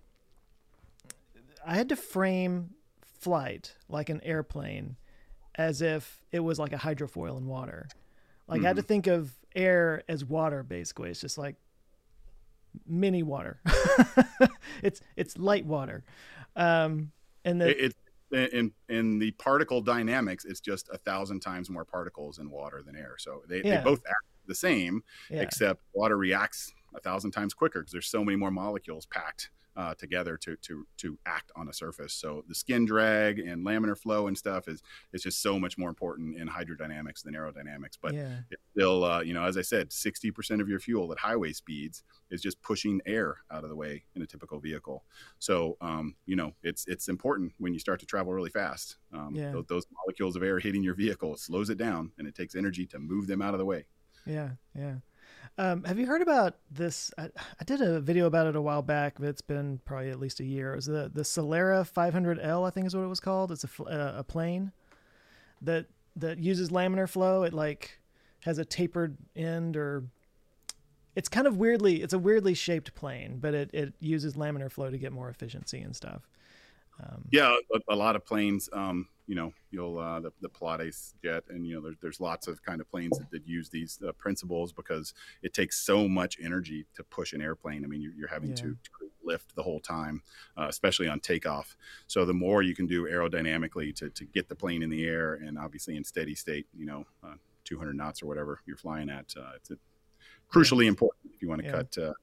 I had to frame flight like an airplane as if it was like a hydrofoil in water. Like mm-hmm. I had to mm-hmm. think of air as water basically. It's just like mini water. <laughs> it's it's light water. Um and the it, it, in in the particle dynamics, it's just a thousand times more particles in water than air. So they, yeah. they both act the same, yeah. except water reacts a thousand times quicker because there's so many more molecules packed uh, together to to to act on a surface. So the skin drag and laminar flow and stuff is is just so much more important in hydrodynamics than aerodynamics. But yeah. it's still, uh, you know, as I said, sixty percent of your fuel at highway speeds is just pushing air out of the way in a typical vehicle. So um, you know, it's it's important when you start to travel really fast. Um, yeah. those, those molecules of air hitting your vehicle slows it down, and it takes energy to move them out of the way. Yeah, yeah. Um, have you heard about this? I, I, did a video about it a while back, but it's been probably at least a year. It was the the Celera 500L, I think is what it was called. It's a uh, a plane that that uses laminar flow. It like has a tapered end, or it's kind of weirdly it's a weirdly shaped plane, but it it uses laminar flow to get more efficiency and stuff. Um, yeah, a, a, lot of planes. Um, you know, you'll uh, the, the Pilatus jet, and you know, there's there's lots of kind of planes that, that use these uh, principles because it takes so much energy to push an airplane. I mean, you're, you're having yeah. to, to, lift the whole time, uh, especially on takeoff. So the more you can do aerodynamically to to get the plane in the air, and obviously in steady state, you know, uh, 200 knots or whatever you're flying at, uh, it's crucially yeah. important if you want to yeah. cut. Uh,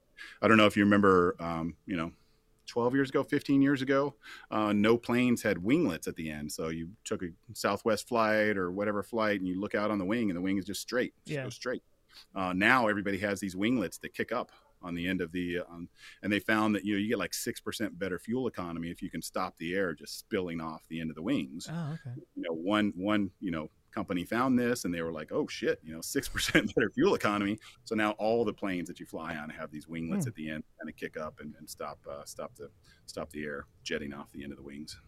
I don't know if you remember, um, you know 12 years ago, 15 years ago, uh, no planes had winglets at the end. So you took a Southwest flight or whatever flight, and you look out on the wing, and the wing is just straight, just yeah. straight. Uh, now everybody has these winglets that kick up on the end of the, um, and they found that you know you get like six percent better fuel economy if you can stop the air just spilling off the end of the wings. Oh, okay. You know, one one you know company found this and they were like, oh shit, you know, 6% <laughs> better fuel economy. So now all the planes that you fly on have these winglets mm. at the end kind of kick up and, and stop, uh, stop the, stop the air jetting off the end of the wings.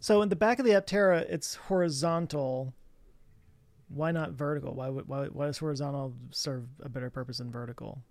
So in the back of the Aptera, it's horizontal. Why not vertical? Why, why, why does horizontal serve a better purpose than vertical?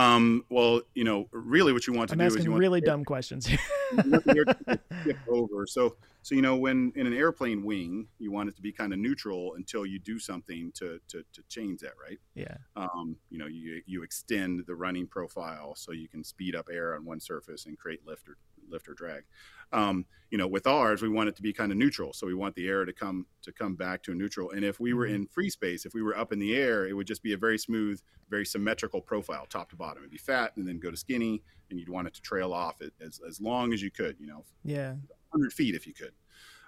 Um, well, you know, really what you want to I'm do is you want really to, dumb questions. <laughs> <laughs> over. So, so you know, when in an airplane wing, you want it to be kind of neutral until you do something to to, to change that, right? Yeah. Um, you know, you you extend the running profile so you can speed up air on one surface and create lift or lift or drag. Um, you know, with ours, we want it to be kind of neutral. So we want the air to come to come back to a neutral. And if we were mm-hmm. in free space, if we were up in the air, it would just be a very smooth, very symmetrical profile, top to bottom. It'd be fat and then go to skinny, and you'd want it to trail off as as long as you could. You know, yeah, 100 feet if you could.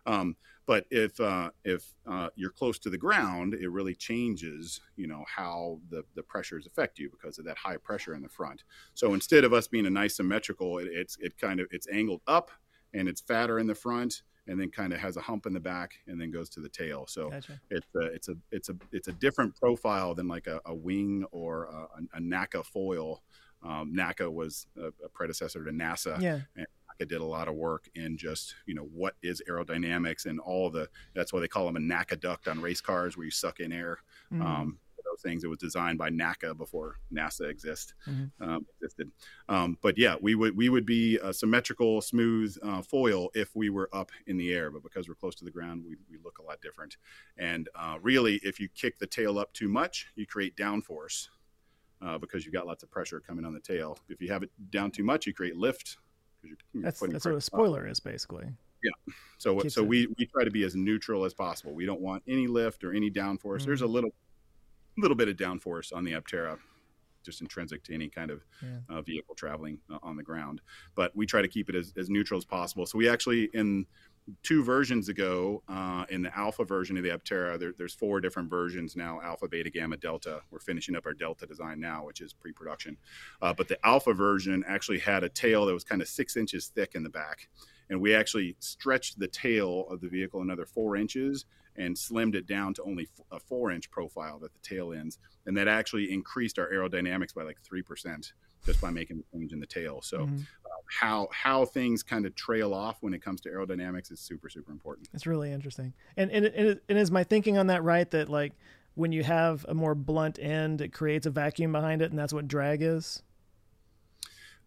Um, but if uh, if uh, you're close to the ground, it really changes, you know, how the, the pressures affect you because of that high pressure in the front. So instead of us being a nice symmetrical, it, it's it kind of it's angled up and it's fatter in the front and then kind of has a hump in the back and then goes to the tail. So gotcha. it's a it's a it's a it's a different profile than like a, a wing or a, a NACA foil. Um, NACA was a, a, predecessor to NASA. Yeah. And NACA did a lot of work in just you know what is aerodynamics and all the that's why they call them a NACA duct on race cars where you suck in air. Mm. Um, those things. It was designed by NACA before NASA exist, mm-hmm. um, existed. Um, but yeah, we would we would be a symmetrical, smooth uh, foil if we were up in the air. But because we're close to the ground, we, we look a lot different. And uh, really, if you kick the tail up too much, you create downforce uh, because you've got lots of pressure coming on the tail. If you have it down too much, you create lift. You're, you're that's that's what a spoiler is basically. Yeah. So Keeps so it. we we try to be as neutral as possible. We don't want any lift or any downforce. Mm-hmm. There's a little little bit of downforce on the Aptera, just intrinsic to any kind of yeah. uh, vehicle traveling uh, on the ground. But we try to keep it as, as neutral as possible. So we actually, in two versions ago, uh, in the alpha version of the Aptera, there, there's four different versions now alpha, beta, gamma, delta. We're finishing up our delta design now, which is pre production. Uh, but the alpha version actually had a tail that was kind of six inches thick in the back and we actually stretched the tail of the vehicle another four inches and slimmed it down to only a four inch profile at the tail ends. And that actually increased our aerodynamics by like 3% just by making the change in the tail. So mm-hmm. uh, how, how things kind of trail off when it comes to aerodynamics is super, super important. It's really interesting. And, and, and, and is my thinking on that right? That like when you have a more blunt end, it creates a vacuum behind it and that's what drag is?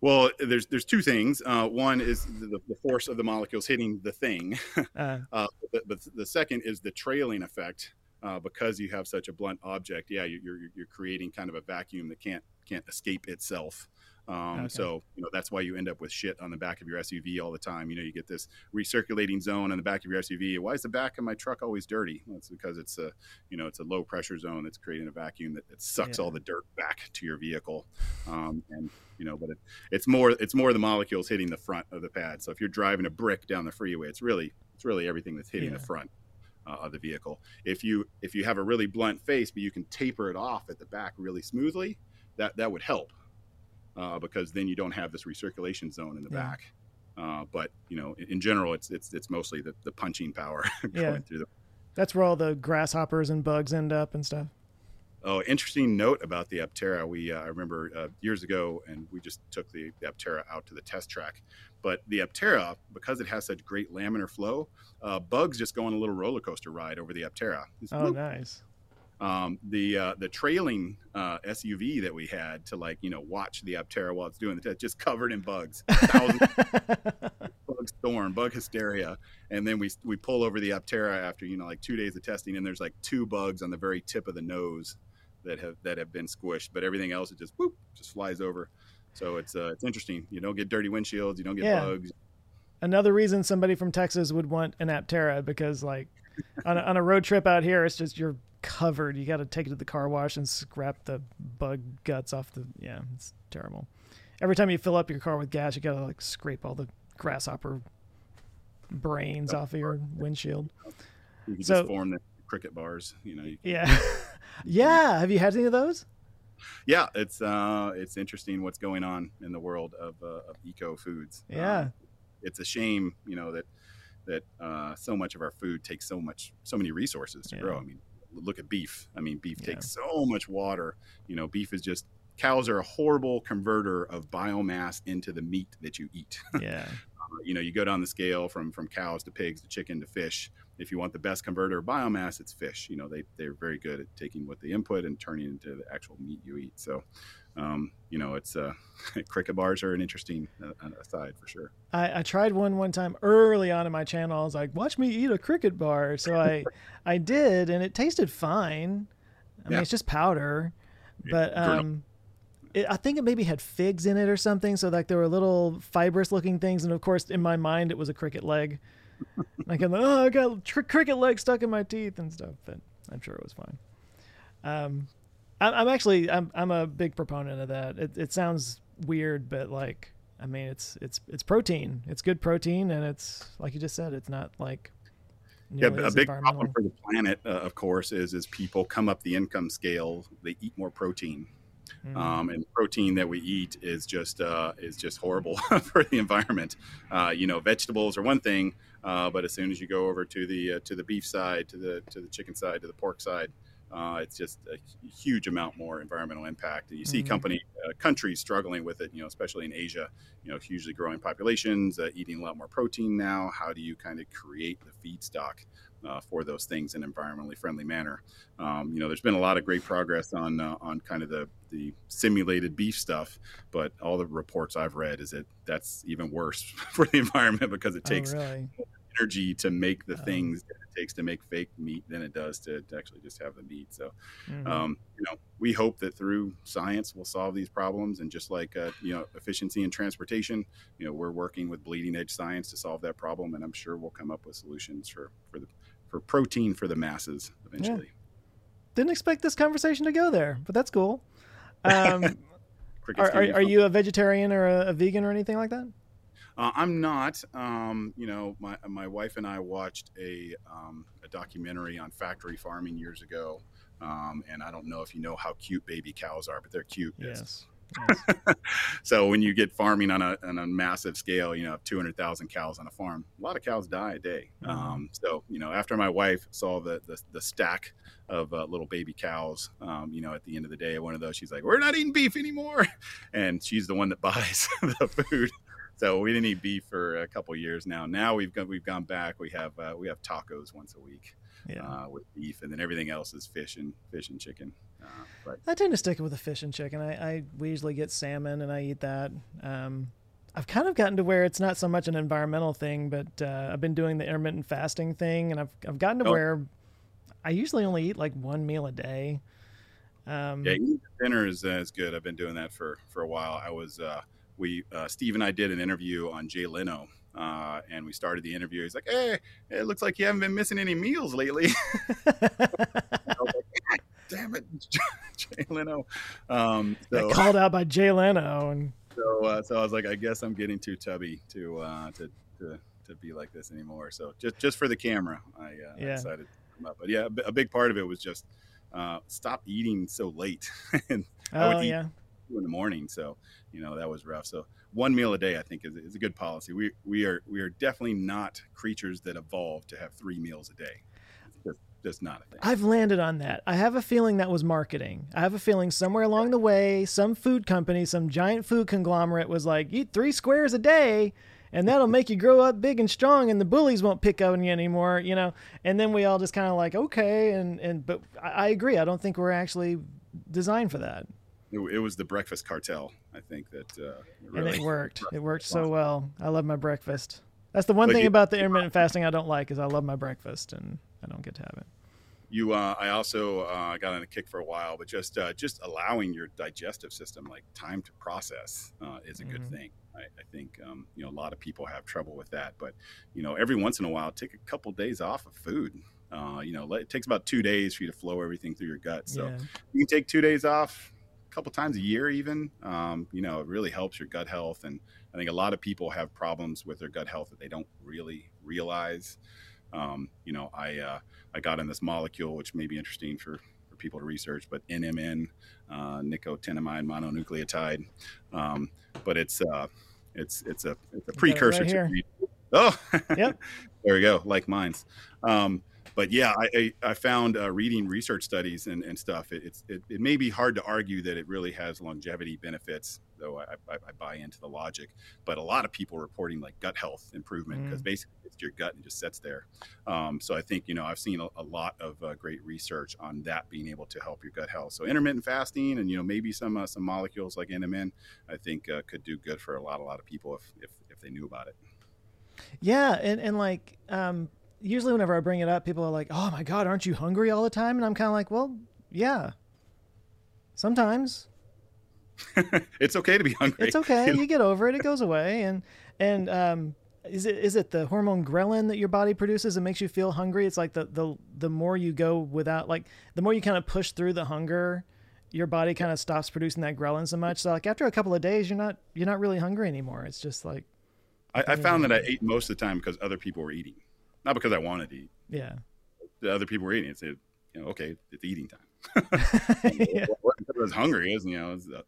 Well, there's there's two things. Uh, one is the, the, force of the molecules hitting the thing, <laughs> uh, uh, but, but, the second is the trailing effect. Uh, because you have such a blunt object, yeah, you're, you're creating kind of a vacuum that can't can't escape itself. Um, okay. So you know that's why you end up with shit on the back of your SUV all the time. You know you get this recirculating zone on the back of your SUV. Why is the back of my truck always dirty? Well, it's because it's a you know it's a low pressure zone that's creating a vacuum that, that sucks yeah. all the dirt back to your vehicle. Um, and you know, but it, it's more it's more the molecules hitting the front of the pad. So if you're driving a brick down the freeway, it's really it's really everything that's hitting yeah. the front. Uh, of the vehicle. If you if you have a really blunt face, but you can taper it off at the back really smoothly, that that would help uh, because then you don't have this recirculation zone in the yeah. back. Uh, but you know, in, in, general, it's it's it's mostly the, the punching power <laughs> going yeah. through the. That's where all the grasshoppers and bugs end up and stuff. Oh, interesting note about the Aptera. We uh, I remember uh, years ago, and we just took the, the, Aptera out to the test track. But the Aptera, because it has such great laminar flow, uh, bugs just go on a little roller coaster ride over the Aptera. oh, whoop, nice um, the uh, the trailing uh, SUV that we had to like you know watch the Aptera while it's doing the test, just covered in bugs, <laughs> bug storm, bug hysteria, and then we we pull over the Aptera after you know like two days of testing, and there's like two bugs on the very tip of the nose that have that have been squished, but everything else it just whoop just flies over. So it's uh, it's interesting. You don't get dirty windshields, you don't get yeah. bugs. Another reason somebody from Texas would want an Aptera because like on a, on a road trip out here, it's just you're covered. You got to take it to the car wash and scrap the bug guts off the. Yeah, it's terrible. Every time you fill up your car with gas, you got to like scrape all the grasshopper brains off of your windshield. You can so, just form the cricket bars, you know. You yeah, <laughs> yeah. Have you had any of those? Yeah, it's uh, it's interesting what's going on in the world of, uh, of eco foods. Yeah, um, it's a shame, you know that that uh, so much of our food takes so much so many resources to yeah. grow. I mean, look at beef. I mean, beef yeah. takes so much water. You know, beef is just cows are a horrible converter of biomass into the meat that you eat. <laughs> Yeah. uh, you know, you go down the scale from from cows to pigs to chicken to fish. If you want the best converter of biomass, it's fish. You know, they they're very good at taking what they input and turning it into the actual meat you eat. So, um, you know, it's uh, <laughs> cricket bars are an interesting uh, aside for sure. I, I, tried one one time early on in my channel. I was like, watch me eat a cricket bar. So I, <laughs> I did, and it tasted fine. I mean, it's just powder, but um, it, I think it maybe had figs in it or something. So like there were little fibrous looking things, and of course, in my mind, it was a cricket leg. like, <laughs> I'm like, oh, I got tr- cricket leg stuck in my teeth and stuff. But I'm sure it was fine. Um, I'm actually I'm I'm a big proponent of that. It it sounds weird, but like I mean it's it's it's protein. It's good protein, and it's like you just said, it's not like yeah. A big problem for the planet, uh, of course, is is people come up the income scale. They eat more protein. Mm. Um, and protein that we eat is just uh, is just horrible <laughs> for the environment. Uh, you know, vegetables are one thing, uh, but as soon as you go over to the uh, to the beef side, to the to the chicken side, to the pork side, uh, it's just a huge amount more environmental impact. And you see mm-hmm. company uh, countries struggling with it, you know, especially in Asia, you know, hugely growing populations, uh, eating a lot more protein now. How do you kind of create the feedstock uh, for those things in an environmentally friendly manner? Um, you know, there's been a lot of great progress on uh, on kind of the the simulated beef stuff, but all the reports I've read is that that's even worse <laughs> for the environment because it oh, takes oh, really? Energy to make the oh. things that it takes to make fake meat than it does to, to actually just have the meat. So, mm-hmm. um, you know, we hope that through science we'll solve these problems. And just like uh, you know, efficiency in transportation, you know, we're working with bleeding edge science to solve that problem, and I'm sure we'll come up with solutions for for the for protein for the masses eventually. Yeah. Didn't expect this conversation to go there, but that's cool. Um, <laughs> are, are, are you a vegetarian or a, a vegan or anything like that? Uh, I'm not. Um, you know, my my wife and I watched a um, a documentary on factory farming years ago, um, and I don't know if you know how cute baby cows are, but they're cute. Yes. <laughs> so when you get farming on a, on a massive scale, you know, 200,000 cows on a farm, a lot of cows die a day. Mm-hmm. Um, so, you know, after my wife saw the, the, the stack of uh, little baby cows, um, you know, at the end of the day, one of those, she's like, we're not eating beef anymore. <laughs> And she's the one that <laughs> buys the food. So we didn't eat beef for a couple years now. Now we've got, we've gone back. We have, uh, we have tacos once a week yeah. uh, with beef, and then everything else is fish and fish and chicken. Uh, but I tend to stick with the fish and chicken. I, I we usually get salmon, and I eat that. Um, I've kind of gotten to where it's not so much an environmental thing, but uh, I've been doing the intermittent fasting thing, and I've I've gotten to oh. where I usually only eat like one meal a day. Um, yeah, dinner is uh, is good. I've been doing that for for a while. I was uh, we uh, Steve and I did an interview on Jay Leno uh, and we started the interview. He's like, "Hey, it looks like you haven't been missing any meals lately." <laughs> <laughs> like, Damn it, <laughs> Jay Leno. Um, so, called out by Jay Leno, and so uh, so I was like, I guess I'm getting too tubby to uh, to to to be like this anymore. So just just for the camera, I, uh, yeah. I decided to come up. But yeah, a big part of it was just uh, stop eating so late. and oh, I would oh, eat yeah. In the morning, so you know that was rough. So one meal a day, I think, is, is a good policy. We we are we are definitely not creatures that evolved to have three meals a day. Just, not a thing. I've landed on that. I have a feeling that was marketing. I have a feeling somewhere along the way, some food company, some giant food conglomerate was like, eat three squares a day and that'll make you grow up big and strong and the bullies won't pick on you anymore you know and then we all just kind of like okay and and but I, agree i don't think we're actually designed for that it, it was the breakfast cartel. I think that uh, really and it worked. <laughs> It worked so well. I love my breakfast. That's the one but thing you, about the intermittent fasting I don't like is I love my breakfast and I don't get to have it. You, uh, I also uh, got on a kick for a while, but just uh, just allowing your digestive system like time to process uh, is a mm-hmm. good thing. I, I think um, you know a lot of people have trouble with that, but you know every once in a while, take a couple days off of food. Uh, you know, it takes about two days for you to flow everything through your gut. So yeah. you can take two days off, couple times a year even um, you know it really helps your gut health and i think a lot of people have problems with their gut health that they don't really realize. Um, you know i uh, i got in this molecule which may be interesting for for people to research but nmn uh, nicotinamide mononucleotide. Um, but it's uh, it's it's a it's a precursor right to <laughs> oh <laughs> yep. there we go like mines. Um, but yeah, I, I, found uh, reading research studies and, and stuff. It, it's it, it may be hard to argue that it really has longevity benefits, though I, I, I buy into the logic. But a lot of people reporting like gut health improvement because mm. basically it's your gut and just sits there. Um, so I think you know I've seen a, a lot of uh, great research on that being able to help your gut health. So intermittent fasting and you know maybe some uh, some molecules like NMN, I think uh, could do good for a lot a lot of people if if, if they knew about it. Yeah, and and like um, usually whenever I bring it up, people are like, "Oh my god, aren't you hungry all the time?" And I'm kind of like, "Well, yeah, sometimes." <laughs> it's okay to be hungry. It's okay. You get over it. It goes away. And and um, is it is it the hormone ghrelin that your body produces that makes you feel hungry? It's like the the the more you go without like the more you kind of push through the hunger, your body kind of stops producing that ghrelin so much. So like after a couple of days, you're not you're not really hungry anymore. It's just like I, I found that I ate most of the time because other people were eating not because I wanted to eat. Yeah. The other people were eating. It said, you know, okay, it's eating time. <laughs> <laughs> yeah. I was hungry, is you know, was, uh,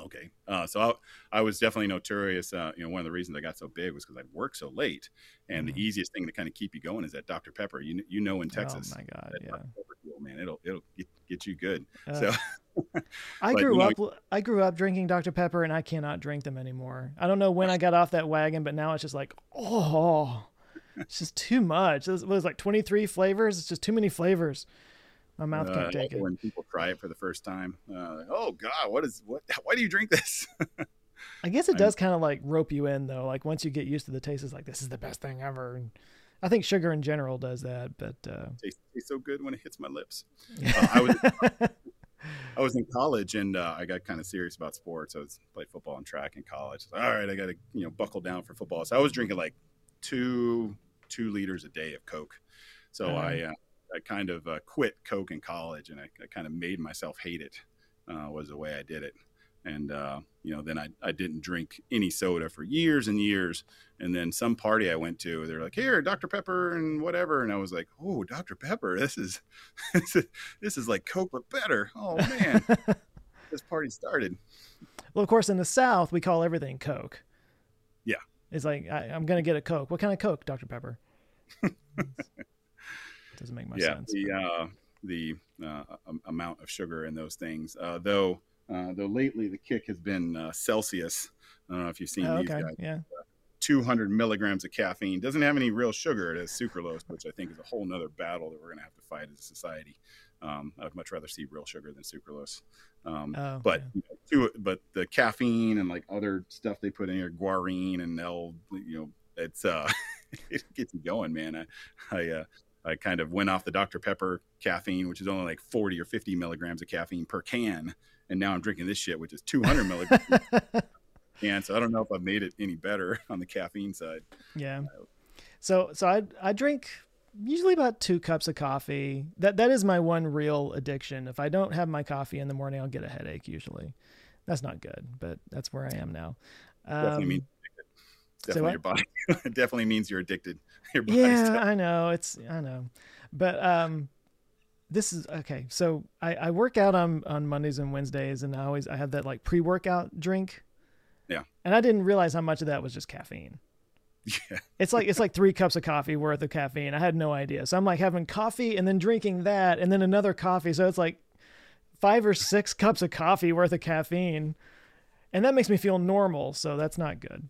okay. Uh, so I, I, was definitely notorious. Uh, you know, one of the reasons I got so big was because I worked so late, and mm-hmm. the easiest thing to kind of keep you going is that Dr Pepper. You you know, in Texas, oh my god, yeah, man, it'll it'll get, get you good. So. I <laughs> grew up. I grew up drinking Dr Pepper, and I cannot drink them anymore. I don't know when I got off that wagon, but now it's just like, oh, it's just too much. It was like 23 flavors. It's just too many flavors. My mouth can't uh, take it. When people try it for the first time, uh, like, oh God, what is what? <laughs> Why do you drink this? I guess it <laughs> does kind of like rope you in though. Like once you get used to the taste, it's like this is the best thing ever. And I think sugar in general does that. But uh, tastes, tastes so good when it hits my lips. Uh, I was. <laughs> I was in college and uh, I got kind of serious about sports. I was played football and track in college. All right, I got to you know buckle down for football. So I was drinking like two two liters a day of Coke. So uh-huh. I uh, I kind of uh, quit Coke in college, and I, I, kind of made myself hate it. Uh, was the way I did it, and uh, you know then I I didn't drink any soda for years and years. And then some party I went to, they're like, "Here, Dr Pepper and whatever," and I was like, "Oh, Dr Pepper, this is <laughs> this is, this is like Coke but better." Oh man. <laughs> this party started. Well, of course, in the South, we call everything Coke. It's like, I, am going to get a Coke. What kind of Coke, Dr. Pepper? <laughs> doesn't make much yeah, sense. The, uh, the uh, amount of sugar in those things, uh, though, uh, though lately the kick has been uh, Celsius. I don't know if you've seen oh, these okay. guys. Yeah. 200 milligrams of caffeine doesn't have any real sugar. It has sucralose, which I think is a whole nother battle that we're going to have to fight as a society. Um, I'd much rather see real sugar than sucralose. Um, Oh, but yeah. you know, to, but the caffeine and like other stuff they put in here, guarana and L, you know, it's uh, <laughs> it gets you going, man. I I, uh, I kind of went off the Dr Pepper caffeine, which is only like 40 or 50 milligrams of caffeine per can, and now I'm drinking this shit, which is 200 milligrams. <laughs> And so I don't know if I've made it any better <laughs> on the caffeine side. Yeah. So so I I drink usually about two cups of coffee. That that is my one real addiction. If I don't have my coffee in the morning, I'll get a headache usually. That's not good, but that's where I am now. Definitely Um, means say definitely what? your body. it <laughs> definitely means you're addicted. <laughs> Your yeah, I know. It's I know. But um this is okay. So I, I work out on, on Mondays and Wednesdays and I always I have that like pre workout drink. Yeah. And I didn't realize how much of that was just caffeine. yeah. It's like it's like three cups of coffee worth of caffeine. I had no idea. So I'm like having coffee and then drinking that and then another coffee. So it's like five or six <laughs> cups of coffee worth of caffeine. And that makes me feel normal, so that's not good.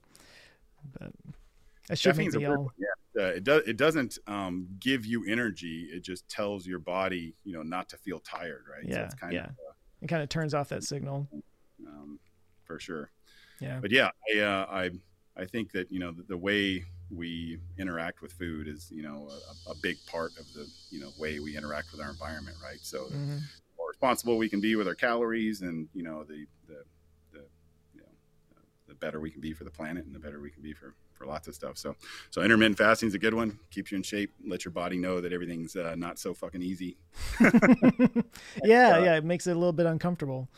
But that should make Caffeine's a me all. Yeah. Uh, it does. It doesn't um, give you energy. It just tells your body, you know, not to feel tired, right? Yeah, it's kind yeah. of uh, it kind of turns off that signal. um, for sure. Yeah. But yeah, I uh, I I think that you know the, the way we interact with food is you know a, a big part of the you know way we interact with our environment, right? So the hmm more responsible we can be with our calories, and you know the the the you know the better we can be for the planet, and the better we can be for for lots of stuff. So so intermittent fasting is a good one. Keeps you in shape. Let your body know that everything's uh, not so fucking easy. <laughs> <laughs> yeah, uh, yeah, it makes it a little bit uncomfortable.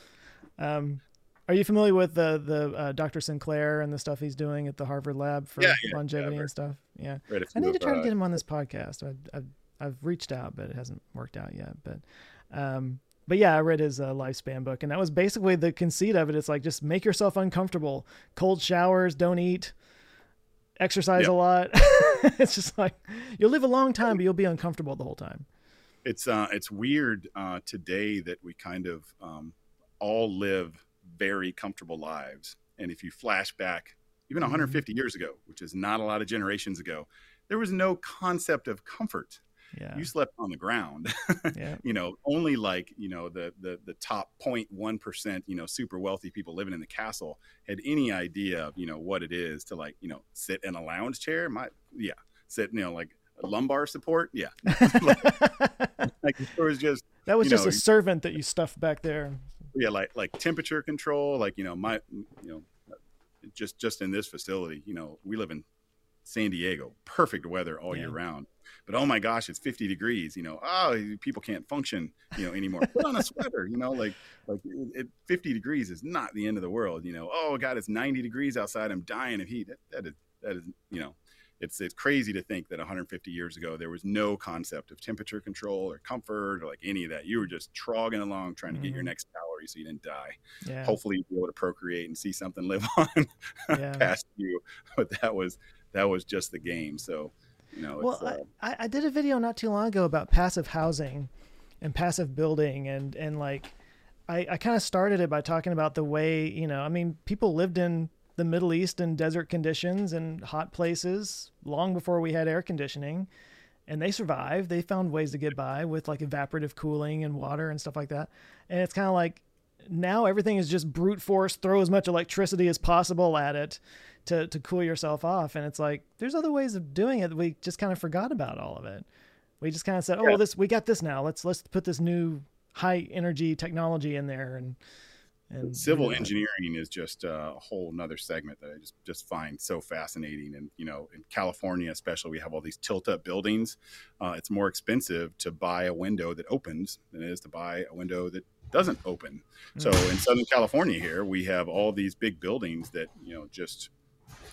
Um, are you familiar with the the uh, Dr. Sinclair and the stuff he's doing at the Harvard lab for Yeah, yeah, longevity yeah, and stuff? Yeah, I need to try to uh, get him on this podcast. I've, I've I've reached out, but it hasn't worked out yet. But um, but yeah, I read his uh, lifespan book, and that was basically the conceit of it. It's like just make yourself uncomfortable, cold showers, don't eat, exercise Yep. a lot. <laughs> it's just like you'll live a long time, but you'll be uncomfortable the whole time. it's uh it's weird uh today that we kind of um all live very comfortable lives. And if you flash back even Mhm. 150 years ago which is not a lot of generations ago there was no concept of comfort. Yeah, you slept on the ground <laughs> yeah, you know only like you know the the the top 0.1% you know super wealthy people living in the castle had any idea of you know what it is to like you know sit in a lounge chair. My yeah sit you know like lumbar support. Yeah. <laughs> Like <laughs> there was just that was just know, a servant that you stuffed back there. Yeah like like temperature control like you know my you know just just in this facility you know we live in san diego perfect weather all year round. But oh my gosh it's 50 degrees you know oh people can't function you know anymore. Put on a sweater you know like like it, it, 50 degrees is not the end of the world you know oh god it's 90 degrees outside i'm dying of heat. That, that is that is you know it's it's crazy to think that 150 years ago there was no concept of temperature control or comfort or like any of that. You were just trogging along trying to get your Mhm. next calorie so you didn't die. Yeah, Hopefully you'll be able to procreate and see something live <laughs> on yeah. past you. But that was that was just the game. So you know, it's, Well, uh, I, I- I did a video not too long ago about passive housing and passive building, and and like, I I kind of started it by talking about the way you know, I mean, people lived in the Middle East in desert conditions and hot places long before we had air conditioning, and they survived. They found ways to get by with like evaporative cooling and water and stuff like that. And it's kind of like now everything is just brute force, throw as much electricity as possible at it to to cool yourself off. And it's like there's other ways of doing it. We just kind of forgot about all of it. We just kind of said, "Oh, well, this we got this now. Let's let's put this new high energy technology in there." And and civil that. engineering is just a whole nother segment that I just just find so fascinating. And you know, in California, especially, we have all these tilt-up buildings. Uh, it's more expensive to buy a window that opens than it is to buy a window that doesn't open. So Mm. in Southern California, here we have all these big buildings that you know just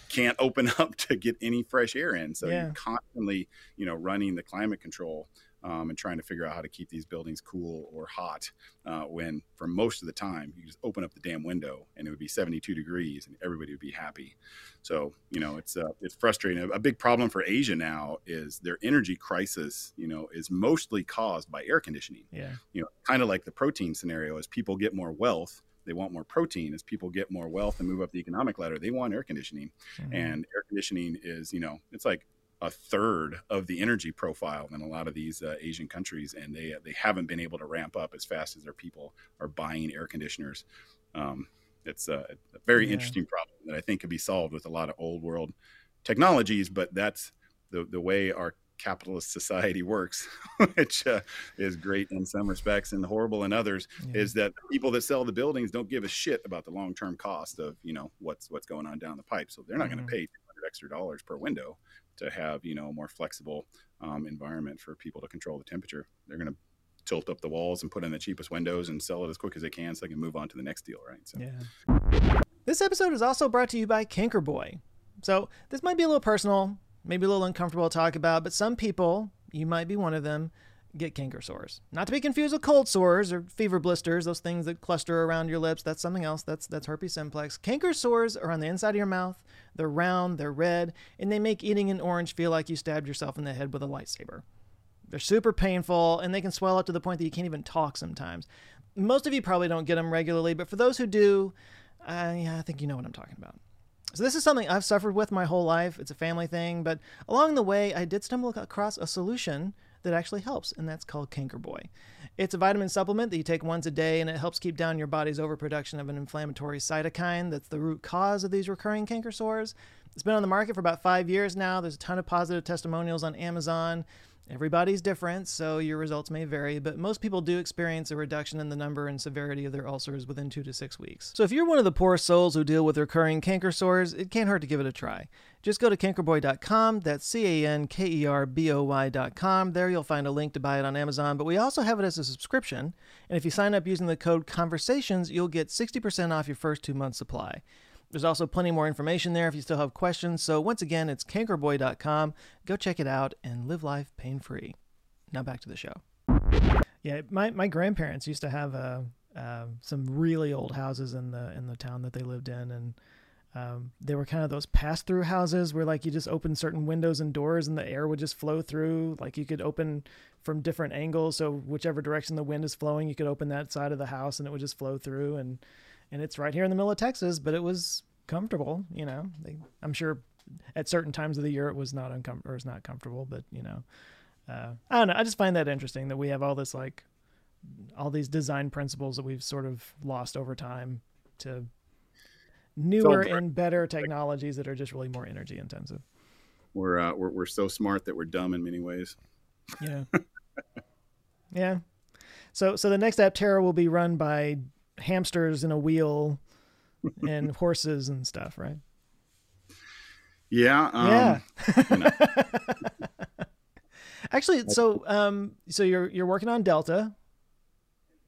can't open <laughs> up to get any fresh air in. So Yeah. you're constantly, you know, running the climate control um, and trying to figure out how to keep these buildings cool or hot uh, when for most of the time you just open up the damn window and it would be 72 degrees and everybody would be happy. So you know it's uh, it's frustrating. A, big problem for asia now is their energy crisis you know is mostly caused by air conditioning. Yeah. You know kind of like the protein scenario as people get more wealth they want more protein. As people get more wealth and move up the economic ladder they want air conditioning. Mm-hmm. and air conditioning is you know it's like a third of the energy profile in a lot of these uh, Asian countries, and they they haven't been able to ramp up as fast as their people are buying air conditioners. Um, it's a, a very yeah. interesting problem that I think could be solved with a lot of old world technologies, but that's the the way our capitalist society <laughs> works, which uh, is great in some respects and horrible in others, yeah. is that people that sell the buildings don't give a shit about the long term cost of you know what's what's going on down the pipe. So they're not mm-hmm. going to pay 200 extra dollars per window to have you know a more flexible um, environment for people to control the temperature. They're going to tilt up the walls and put in the cheapest windows and sell it as quick as they can so they can move on to the next deal, right? So. Yeah. This episode is also brought to you by Boy. So this might be a little personal, maybe a little uncomfortable to talk about, but some people, you might be one of them, get canker sores. Not to be confused with cold sores or fever blisters, those things that cluster around your lips. That's something else. That's that's herpes simplex. Canker sores are on the inside of your mouth. They're round, they're red, and they make eating an orange feel like you stabbed yourself in the head with a lightsaber. They're super painful and they can swell up to the point that you can't even talk sometimes. Most of you probably don't get them regularly, but for those who do, uh, yeah, I think you know what I'm talking about. So this is something I've suffered with my whole life. It's a family thing, but along the way, I did stumble across a solution that actually helps, and that's called Canker Boy. It's a vitamin supplement that you take once a day, and it helps keep down your body's overproduction of an inflammatory cytokine that's the root cause of these recurring canker sores. It's been on the market for about five years now. There's a ton of positive testimonials on Amazon. Everybody's different, so your results may vary, but most people do experience a reduction in the number and severity of their ulcers within two to six weeks. So if you're one of the poor souls who deal with recurring canker sores, it can't hurt to give it a try. Just go to cankerboy.com, that's C A N K E R B O Y.com. There you'll find a link to buy it on Amazon, but we also have it as a subscription. And if you sign up using the code CONVERSATIONS, you'll get 60% off your first two months' supply. There's also plenty more information there if you still have questions. So, once again, it's cankerboy.com. Go check it out and live life pain free. Now, back to the show. Yeah, my, my grandparents used to have uh, uh, some really old houses in the in the town that they lived in, and um, they were kind of those pass through houses where like you just open certain windows and doors and the air would just flow through. Like you could open from different angles, so whichever direction the wind is flowing, you could open that side of the house and it would just flow through. And and it's right here in the middle of Texas, but it was comfortable. You know, they, I'm sure at certain times of the year it was not uncomfortable or it's not comfortable, but you know, uh, I don't know. I just find that interesting that we have all this like all these design principles that we've sort of lost over time to newer so, and better technologies that are just really more energy intensive. We're, uh, we're we're so smart that we're dumb in many ways. Yeah. <laughs> yeah. So so the next Aptera will be run by hamsters in a wheel and <laughs> horses and stuff, right? Yeah. Um, yeah. You know. <laughs> Actually, so um, so you're you're working on Delta.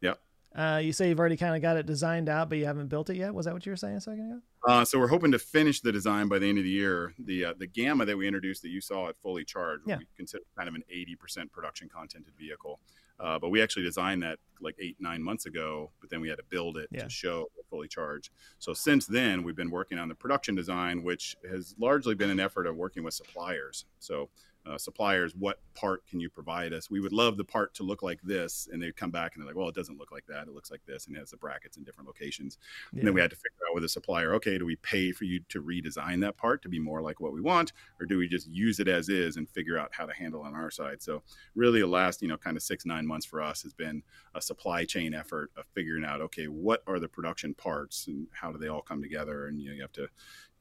Yep. Uh, you say you've already kind of got it designed out, but you haven't built it yet. Was that what you were saying a second ago? Uh, so we're hoping to finish the design by the end of the year. The uh, the Gamma that we introduced that you saw at fully charged, yeah. we consider kind of an 80% production contented vehicle. Uh, but we actually designed that like eight, nine months ago, but then we had to build it yeah. to show fully charged. So since then, we've been working on the production design, which has largely been an effort of working with suppliers. So uh, suppliers, what part can you provide us? We would love the part to look like this. And they'd come back and they're like, well, it doesn't look like that. It looks like this and it has the brackets in different locations. Yeah. And then we had to figure out with the supplier, okay, do we pay for you to redesign that part to be more like what we want? Or do we just use it as is and figure out how to handle on our side? So really the last, you know, kind of six, nine months for us has been a supply chain effort of figuring out, okay, what are the production parts and how do they all come together? And, you know, you have to,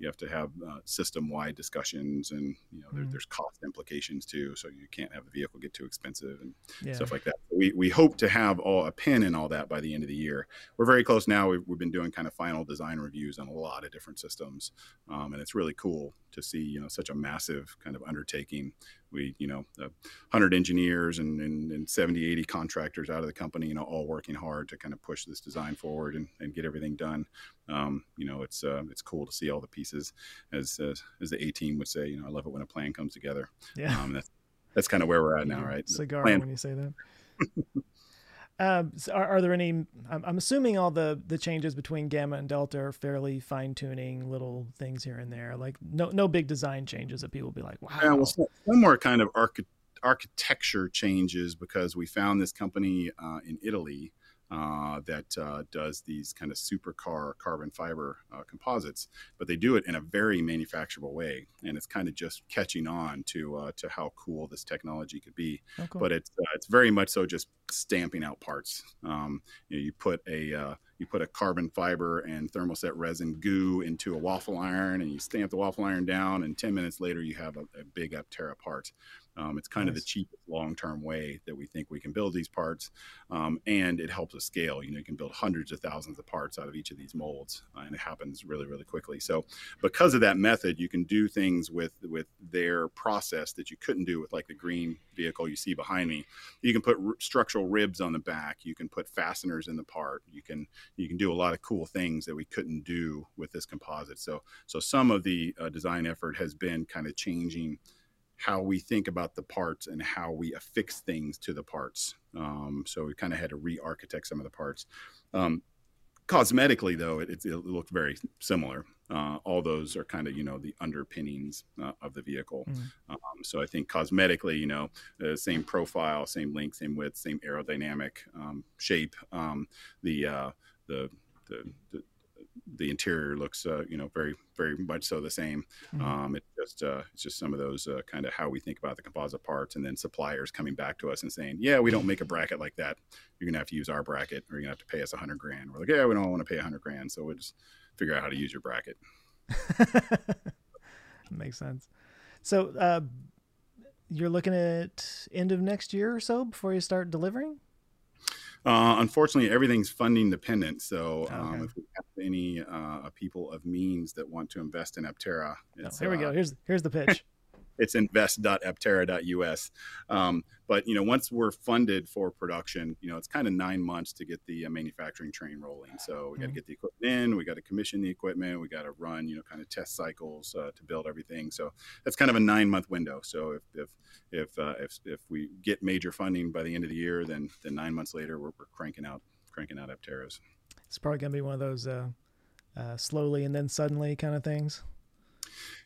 you have to have uh, system-wide discussions, and you know there, mm. there's cost implications too. So you can't have the vehicle get too expensive and yeah. stuff like that. We we hope to have all a pin in all that by the end of the year. We're very close now. We've, we've been doing kind of final design reviews on a lot of different systems, um, and it's really cool to see you know such a massive kind of undertaking we you know 100 engineers and, and, and 70 80 contractors out of the company you know all working hard to kind of push this design forward and, and get everything done um, you know it's uh, it's cool to see all the pieces as uh, as the a team would say you know i love it when a plan comes together yeah um, that's that's kind of where we're at now, right? Cigar when you say that. Um, are, are, there any? I'm, I'm, assuming all the the changes between Gamma and Delta are fairly fine tuning, little things here and there. Like no no big design changes that people will be like, wow. Yeah, well, some more kind of archi- architecture changes because we found this company uh, in Italy uh, that uh, does these kind of supercar carbon fiber uh, composites, but they do it in a very manufacturable way, and it's kind of just catching on to uh, to how cool this technology could be. Oh, cool. But it's uh, it's very much so just stamping out parts. Um, you, know, you put a uh, you put a carbon fiber and thermoset resin goo into a waffle iron, and you stamp the waffle iron down, and ten minutes later you have a, a big Aptera part. Um, it's kind nice. of the cheapest long-term way that we think we can build these parts, um, and it helps us scale. You know, you can build hundreds of thousands of parts out of each of these molds, uh, and it happens really, really quickly. So, because of that method, you can do things with with their process that you couldn't do with like the green vehicle you see behind me. You can put r- structural ribs on the back. You can put fasteners in the part. You can you can do a lot of cool things that we couldn't do with this composite. So, so some of the uh, design effort has been kind of changing how we think about the parts and how we affix things to the parts. Um, so we kind of had to re-architect some of the parts. Um, cosmetically, though, it, it, looked very similar. Uh, all those are kind of you know the underpinnings uh, of the vehicle. Mm. Um, so I think cosmetically, you know, uh, same profile, same length, same width, same aerodynamic um, shape. Um, the, uh, the the the interior looks, uh, you know, very, very much so the same. Mm-hmm. Um, it's just, uh, it's just some of those uh, kind of how we think about the composite parts, and then suppliers coming back to us and saying, "Yeah, we don't make a bracket like that. You're gonna have to use our bracket, or you're gonna have to pay us a hundred grand." We're like, "Yeah, we don't want to pay a hundred grand, so we'll just figure out how to use your bracket." <laughs> Makes sense. So, uh, you're looking at end of next year or so before you start delivering. Uh, unfortunately, everything's funding dependent. So um, okay. if we have any uh, people of means that want to invest in Aptera, oh, here we go. Uh, here's here's the pitch. It's invest.aptera.us. Um, but you know, once we're funded for production, you know, it's kind of nine months to get the uh, manufacturing train rolling. So we got to mm-hmm. get the equipment in, we got to commission the equipment, we got to run, you know, kind of test cycles uh, to build everything. So that's kind of a nine month window. So if if if, uh, if if we get major funding by the end of the year, then then nine months later we're, we're cranking out cranking out Apteras. It's probably gonna be one of those uh, uh, slowly and then suddenly kind of things.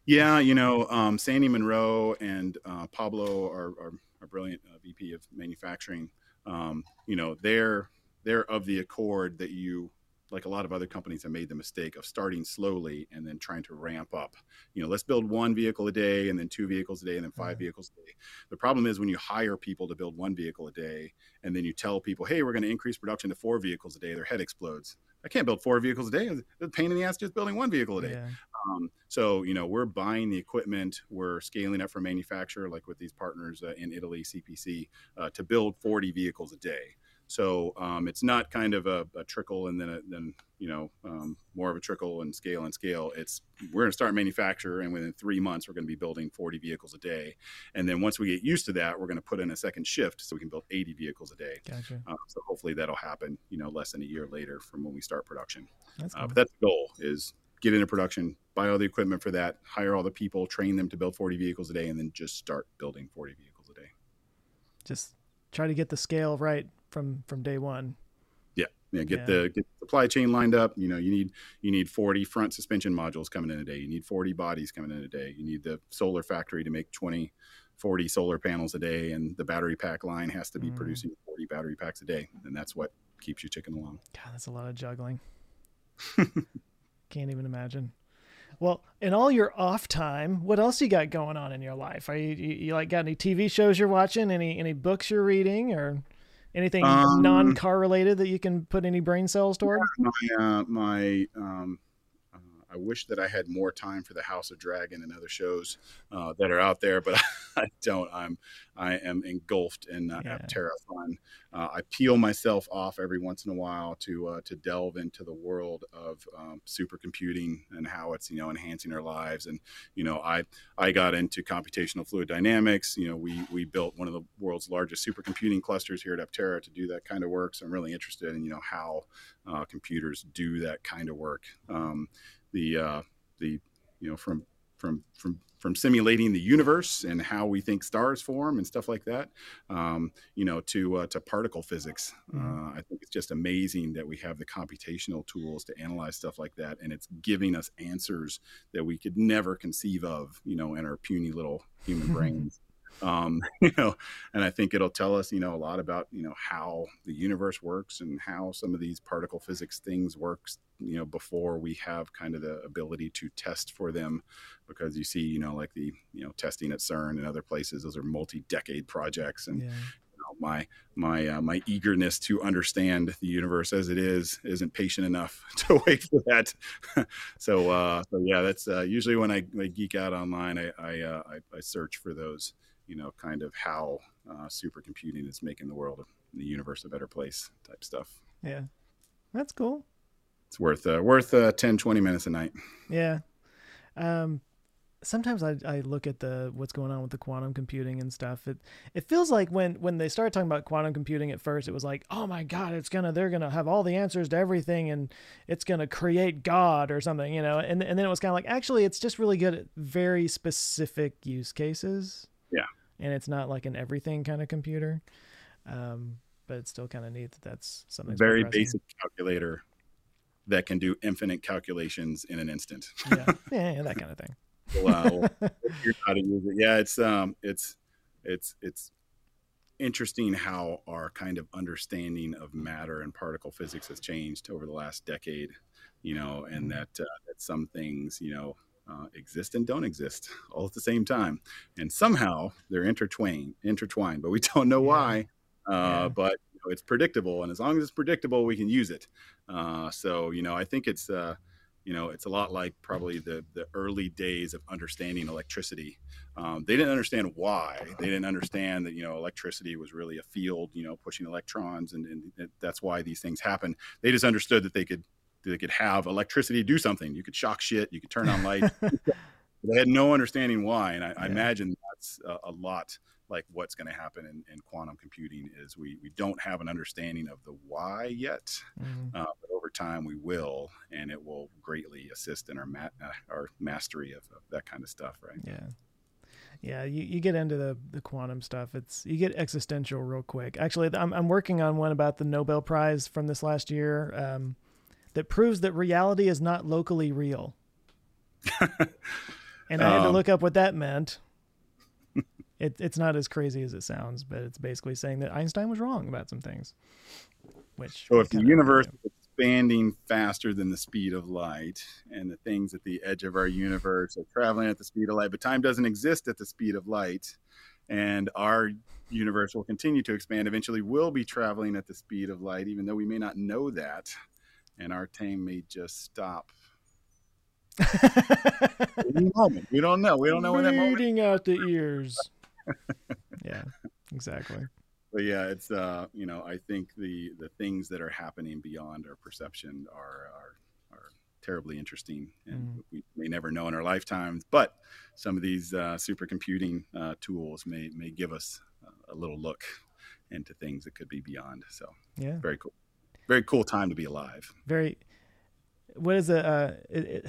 Yeah, you know, um, Sandy Munro and uh, Pablo are, are, are brilliant uh, VP of manufacturing. Um, you know, they're they're of the accord that you like a lot of other companies have made the mistake of starting slowly and then trying to ramp up. You know, let's build one vehicle a day and then two vehicles a day and then 5 mm-hmm. vehicles a day. The problem is when you hire people to build one vehicle a day and then you tell people, hey, we're going to increase production to four vehicles a day, their head explodes. I can't build four vehicles a day. It's a pain in the ass just building one vehicle a day. Yeah. Um, so, you know, we're buying the equipment, we're scaling up for manufacturer, like with these partners uh, in Italy, CPC, uh, to build 40 vehicles a day. So um, it's not kind of a, a trickle and then a, then you know um, more of a trickle and scale and scale. It's we're going to start manufacture and within three months we're going to be building 40 vehicles a day, and then once we get used to that, we're going to put in a second shift so we can build 80 vehicles a day. Gotcha. Um, so hopefully that'll happen you know less than a year later from when we start production. That's uh, cool. uh, but that's the goal is get into production, buy all the equipment for that, hire all the people, train them to build 40 vehicles a day, and then just start building 40 vehicles a day. Just try to get the scale right from from day one. Yeah, yeah. Get yeah. the get the supply chain lined up. You know, you need you need 40 front suspension modules coming in a day. You need 40 bodies coming in a day. You need the solar factory to make 20, 40 solar panels a day, and the battery pack line has to be mm. producing 40 battery packs a day, and that's what keeps you ticking along. God, that's a lot of juggling. <laughs> Can't even imagine. Well, in all your off time, what else you got going on in your life? Are you, you, you like got any TV shows you're watching? Any any books you're reading, or Anything um, non-car related that you can put any brain cells toward? My, uh, my um, I wish that I had more time for the House of Dragon and other shows uh, that are out there, but <laughs> I don't. I'm I am engulfed in uh, yeah. Aptera fun. Uh, I peel myself off every once in a while to uh, to delve into the world of um, supercomputing and how it's you know enhancing our lives. And you know, I I got into computational fluid dynamics. You know, we we built one of the world's largest supercomputing clusters here at Aptera to do that kind of work. So I'm really interested in you know how uh, computers do that kind of work. Um, the uh, the you know from from from from simulating the universe and how we think stars form and stuff like that, um, you know, to uh, to particle physics. Mm-hmm. Uh, I think it's just amazing that we have the computational tools to analyze stuff like that, and it's giving us answers that we could never conceive of, you know, in our puny little human <laughs> brains um, <laughs> you know, and I think it'll tell us, you know, a lot about, you know, how the universe works and how some of these particle physics things works, you know, before we have kind of the ability to test for them, because you see, you know, like the, you know, testing at CERN and other places, those are multi-decade projects, and yeah. you know, my my uh, my eagerness to understand the universe as it is isn't patient enough <laughs> to wait for that. <laughs> so, uh, so yeah, that's uh, usually when I, I, geek out online, I I, uh, I I search for those you know, kind of how uh, supercomputing is making the world, and the universe, a better place type stuff. Yeah, that's cool. It's worth uh, worth uh, 10, 20 minutes a night. Yeah. Um, sometimes I, I look at the what's going on with the quantum computing and stuff. It it feels like when when they started talking about quantum computing at first, it was like, oh my god, it's gonna they're gonna have all the answers to everything and it's gonna create God or something, you know. And and then it was kind of like actually, it's just really good at very specific use cases. And it's not like an everything kind of computer. Um, but it's still kind of neat that that's something very basic calculator that can do infinite calculations in an instant. yeah. <laughs> yeah, that kind of thing. wow. how to use it. Yeah, it's um it's it's it's interesting how our kind of understanding of matter and particle physics has changed over the last decade, you know, and mm-hmm. that uh, that some things, you know, uh, exist and don't exist all at the same time, and somehow they're intertwined. Intertwined, but we <laughs> don't know yeah. why. Uh, yeah. But you know, it's predictable, and as long as it's predictable, we can use it. Uh, so you know, I think it's uh, you know it's a lot like probably the the early days of understanding electricity. Um, they didn't understand why. They didn't understand that you know electricity was really a field, you know, pushing electrons, and, and that's why these things happen. They just understood that they could they could have electricity do something. You could shock shit. You could turn on light. <laughs> they had no understanding why, and I, yeah. I imagine that's a, a, lot like what's going to happen in, in, quantum computing is we we don't have an understanding of the why yet, mm-hmm. uh, but over time we will, and it will greatly assist in our ma- uh, our mastery of, of, that kind of stuff, right? Yeah. Yeah, you, you get into the, the quantum stuff. It's you get existential real quick. Actually, I'm I'm working on one about the Nobel Prize from this last year. Um, that proves that reality is not locally real. <laughs> and I had to um, look up what that meant. it, it's not as crazy as it sounds, but it's basically saying that Einstein was wrong about some things. Which so if the universe is expanding faster than the speed of light, and the things at the edge of our universe are traveling at the speed of light, but time doesn't exist at the speed of light, and our universe will continue to expand. Eventually, we'll be traveling at the speed of light, even though we may not know that and our team may just stop. <laughs> moment. We don't know. We don't know when that moment. out the <laughs> ears. <laughs> yeah, exactly. But yeah, it's uh, you know, I think the the things that are happening beyond our perception are are are terribly interesting, and mm. we may never know in our lifetimes. But some of these uh, supercomputing uh, tools may may give us a little look into things that could be beyond. So yeah, very cool very cool time to be alive. Very. What is a? Uh, it, it,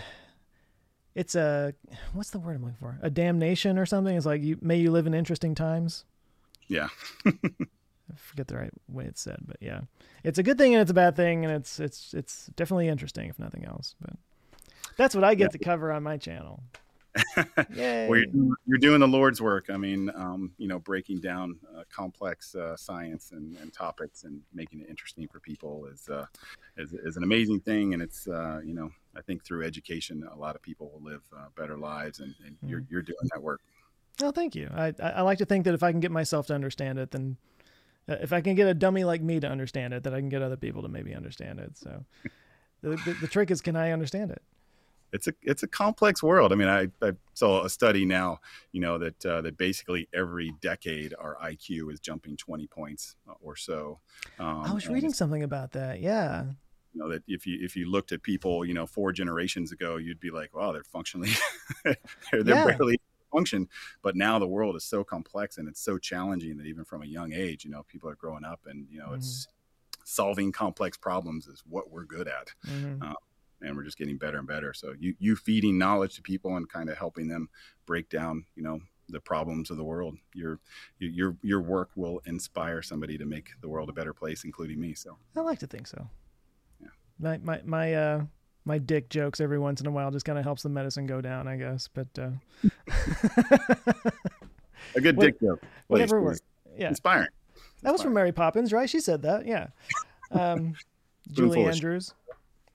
it's a what's the word I'm looking for? A damnation or something. It's like you may you live in interesting times. Yeah. <laughs> I forget the right way it's said, but yeah, it's a good thing and it's a bad thing, and it's it's it's definitely interesting if nothing else. But that's what I get yeah. to cover on my channel. <laughs> well, you're, you're, doing the Lord's work. I mean, um, you know, breaking down uh, complex uh, science and, and, topics and making it interesting for people is, uh, is, is an amazing thing. And it's uh, you know, I think through education, a lot of people will live uh, better lives, and, and mm. you're you're doing that work. Well, thank you. I I like to think that if I can get myself to understand it, then uh, if I can get a dummy like me to understand it, that I can get other people to maybe understand it. So. the, the, the trick is, can I understand it? It's a it's a complex world. I mean, I, I saw a study now, you know, that uh, that basically every decade our IQ is jumping 20 points or so. Um, I was reading something about that. Yeah. You know that if you if you looked at people, you know, four generations ago, you'd be like, wow, they're functionally <laughs> they're, they're yeah. barely function. But now the world is so complex and it's so challenging that even from a young age, you know, people are growing up and you know, mm-hmm. it's solving complex problems is what we're good at. Mm-hmm. Um, and we're just getting better and better. So you you feeding knowledge to people and kind of helping them break down, you know, the problems of the world. Your your your work will inspire somebody to make the world a better place, including me. So I like to think so. Yeah. My my my uh my dick jokes every once in a while just kind of helps the medicine go down, I guess. But uh <laughs> a good dick joke. Whatever works. Yeah. Inspiring. That was from Mary Poppins, right? She said that. Yeah. <laughs> Um, Julie Andrews.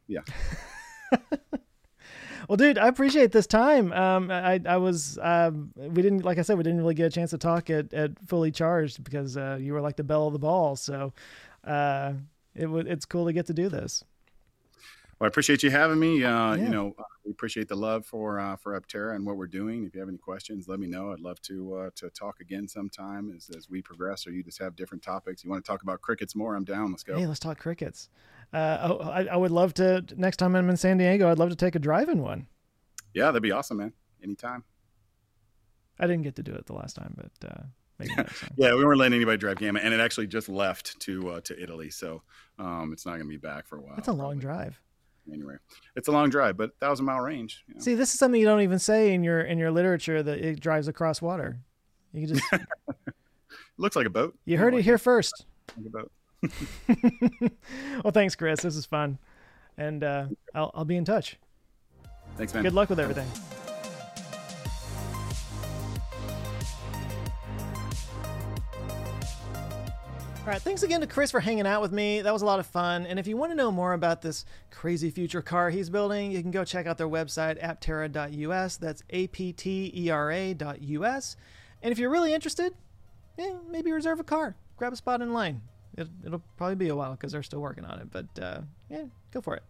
Yeah. <laughs> <laughs> well, dude, I appreciate this time. Um, I, I was, um, we didn't, like I said, we didn't really get a chance to talk at, at fully charged because, uh, you were like the belle of the ball. So, uh, it it's cool to get to do this. Well, I appreciate you having me. Uh, yeah. You know, we appreciate the love for uh, for Aptera and what we're doing. If you have any questions, let me know. I'd love to uh, to talk again sometime as, as we progress, or you just have different topics. You want to talk about crickets more? I'm down. Let's go. Hey, let's talk crickets. Uh, oh, I, I, would love to. Next time I'm in San Diego, I'd love to take a drive in one. Yeah, that'd be awesome, man. Anytime. I didn't get to do it the last time, but uh, <laughs> yeah, we weren't letting anybody drive Gamma, and it actually just left to uh, to Italy, so um, it's not going to be back for a while. That's a long drive. Anyway, it's a long drive, but thousand mile range. You know. See, this is something you don't even say in your in your literature that it drives across water. You just <laughs> looks like a boat. You heard it here first. Like a boat. <laughs> well, thanks, Chris. This is fun, and uh, I'll I'll be in touch. Thanks, man. Good luck with everything. All right, thanks again to Chris for hanging out with me. That was a lot of fun. And if you want to know more about this crazy future car he's building, you can go check out their website, aptera.us. That's A P T E R A.us. And if you're really interested, maybe reserve a car, grab a spot in line. It, will probably be a while because they're still working on it, but uh, yeah, go for it.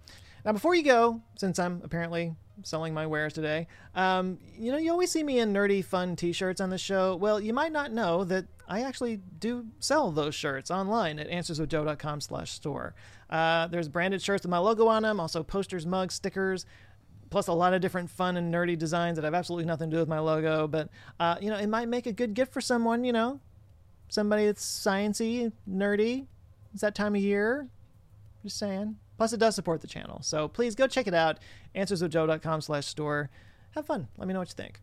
Now, before you go, since I'm apparently selling my wares today. Um, you know, you always see me in nerdy, fun T-shirts on the show. Well, you might not know that I actually do sell those shirts online at answerswithjoe.com/store. Uh, there's branded shirts with my logo on them, also posters, mugs, stickers. Plus a lot of different fun and nerdy designs that have absolutely nothing to do with my logo, but uh, you know it might make a good gift for someone. You know, somebody that's sciency, nerdy. It's that time of year. Just saying. Plus, it does support the channel. So please go check it out. AnswersWithJoe.com slash store. Have fun. Let me know what you think.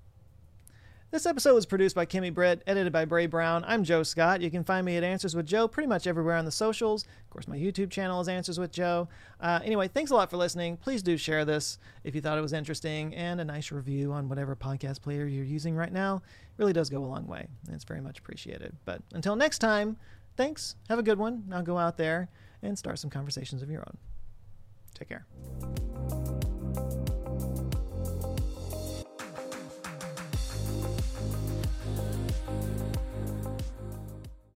This episode was produced by Kimmy Britt, edited by Bray Brown. I'm Joe Scott. You can find me at Answers with Joe pretty much everywhere on the socials. Of course, my YouTube channel is Answers with Joe. Uh, anyway, thanks a lot for listening. Please do share this if you thought it was interesting, and a nice review on whatever podcast player you're using right now It really does go a long way, it's very much appreciated. But until next time, thanks. Have a good one. Now go out there and start some conversations of your own. Take care.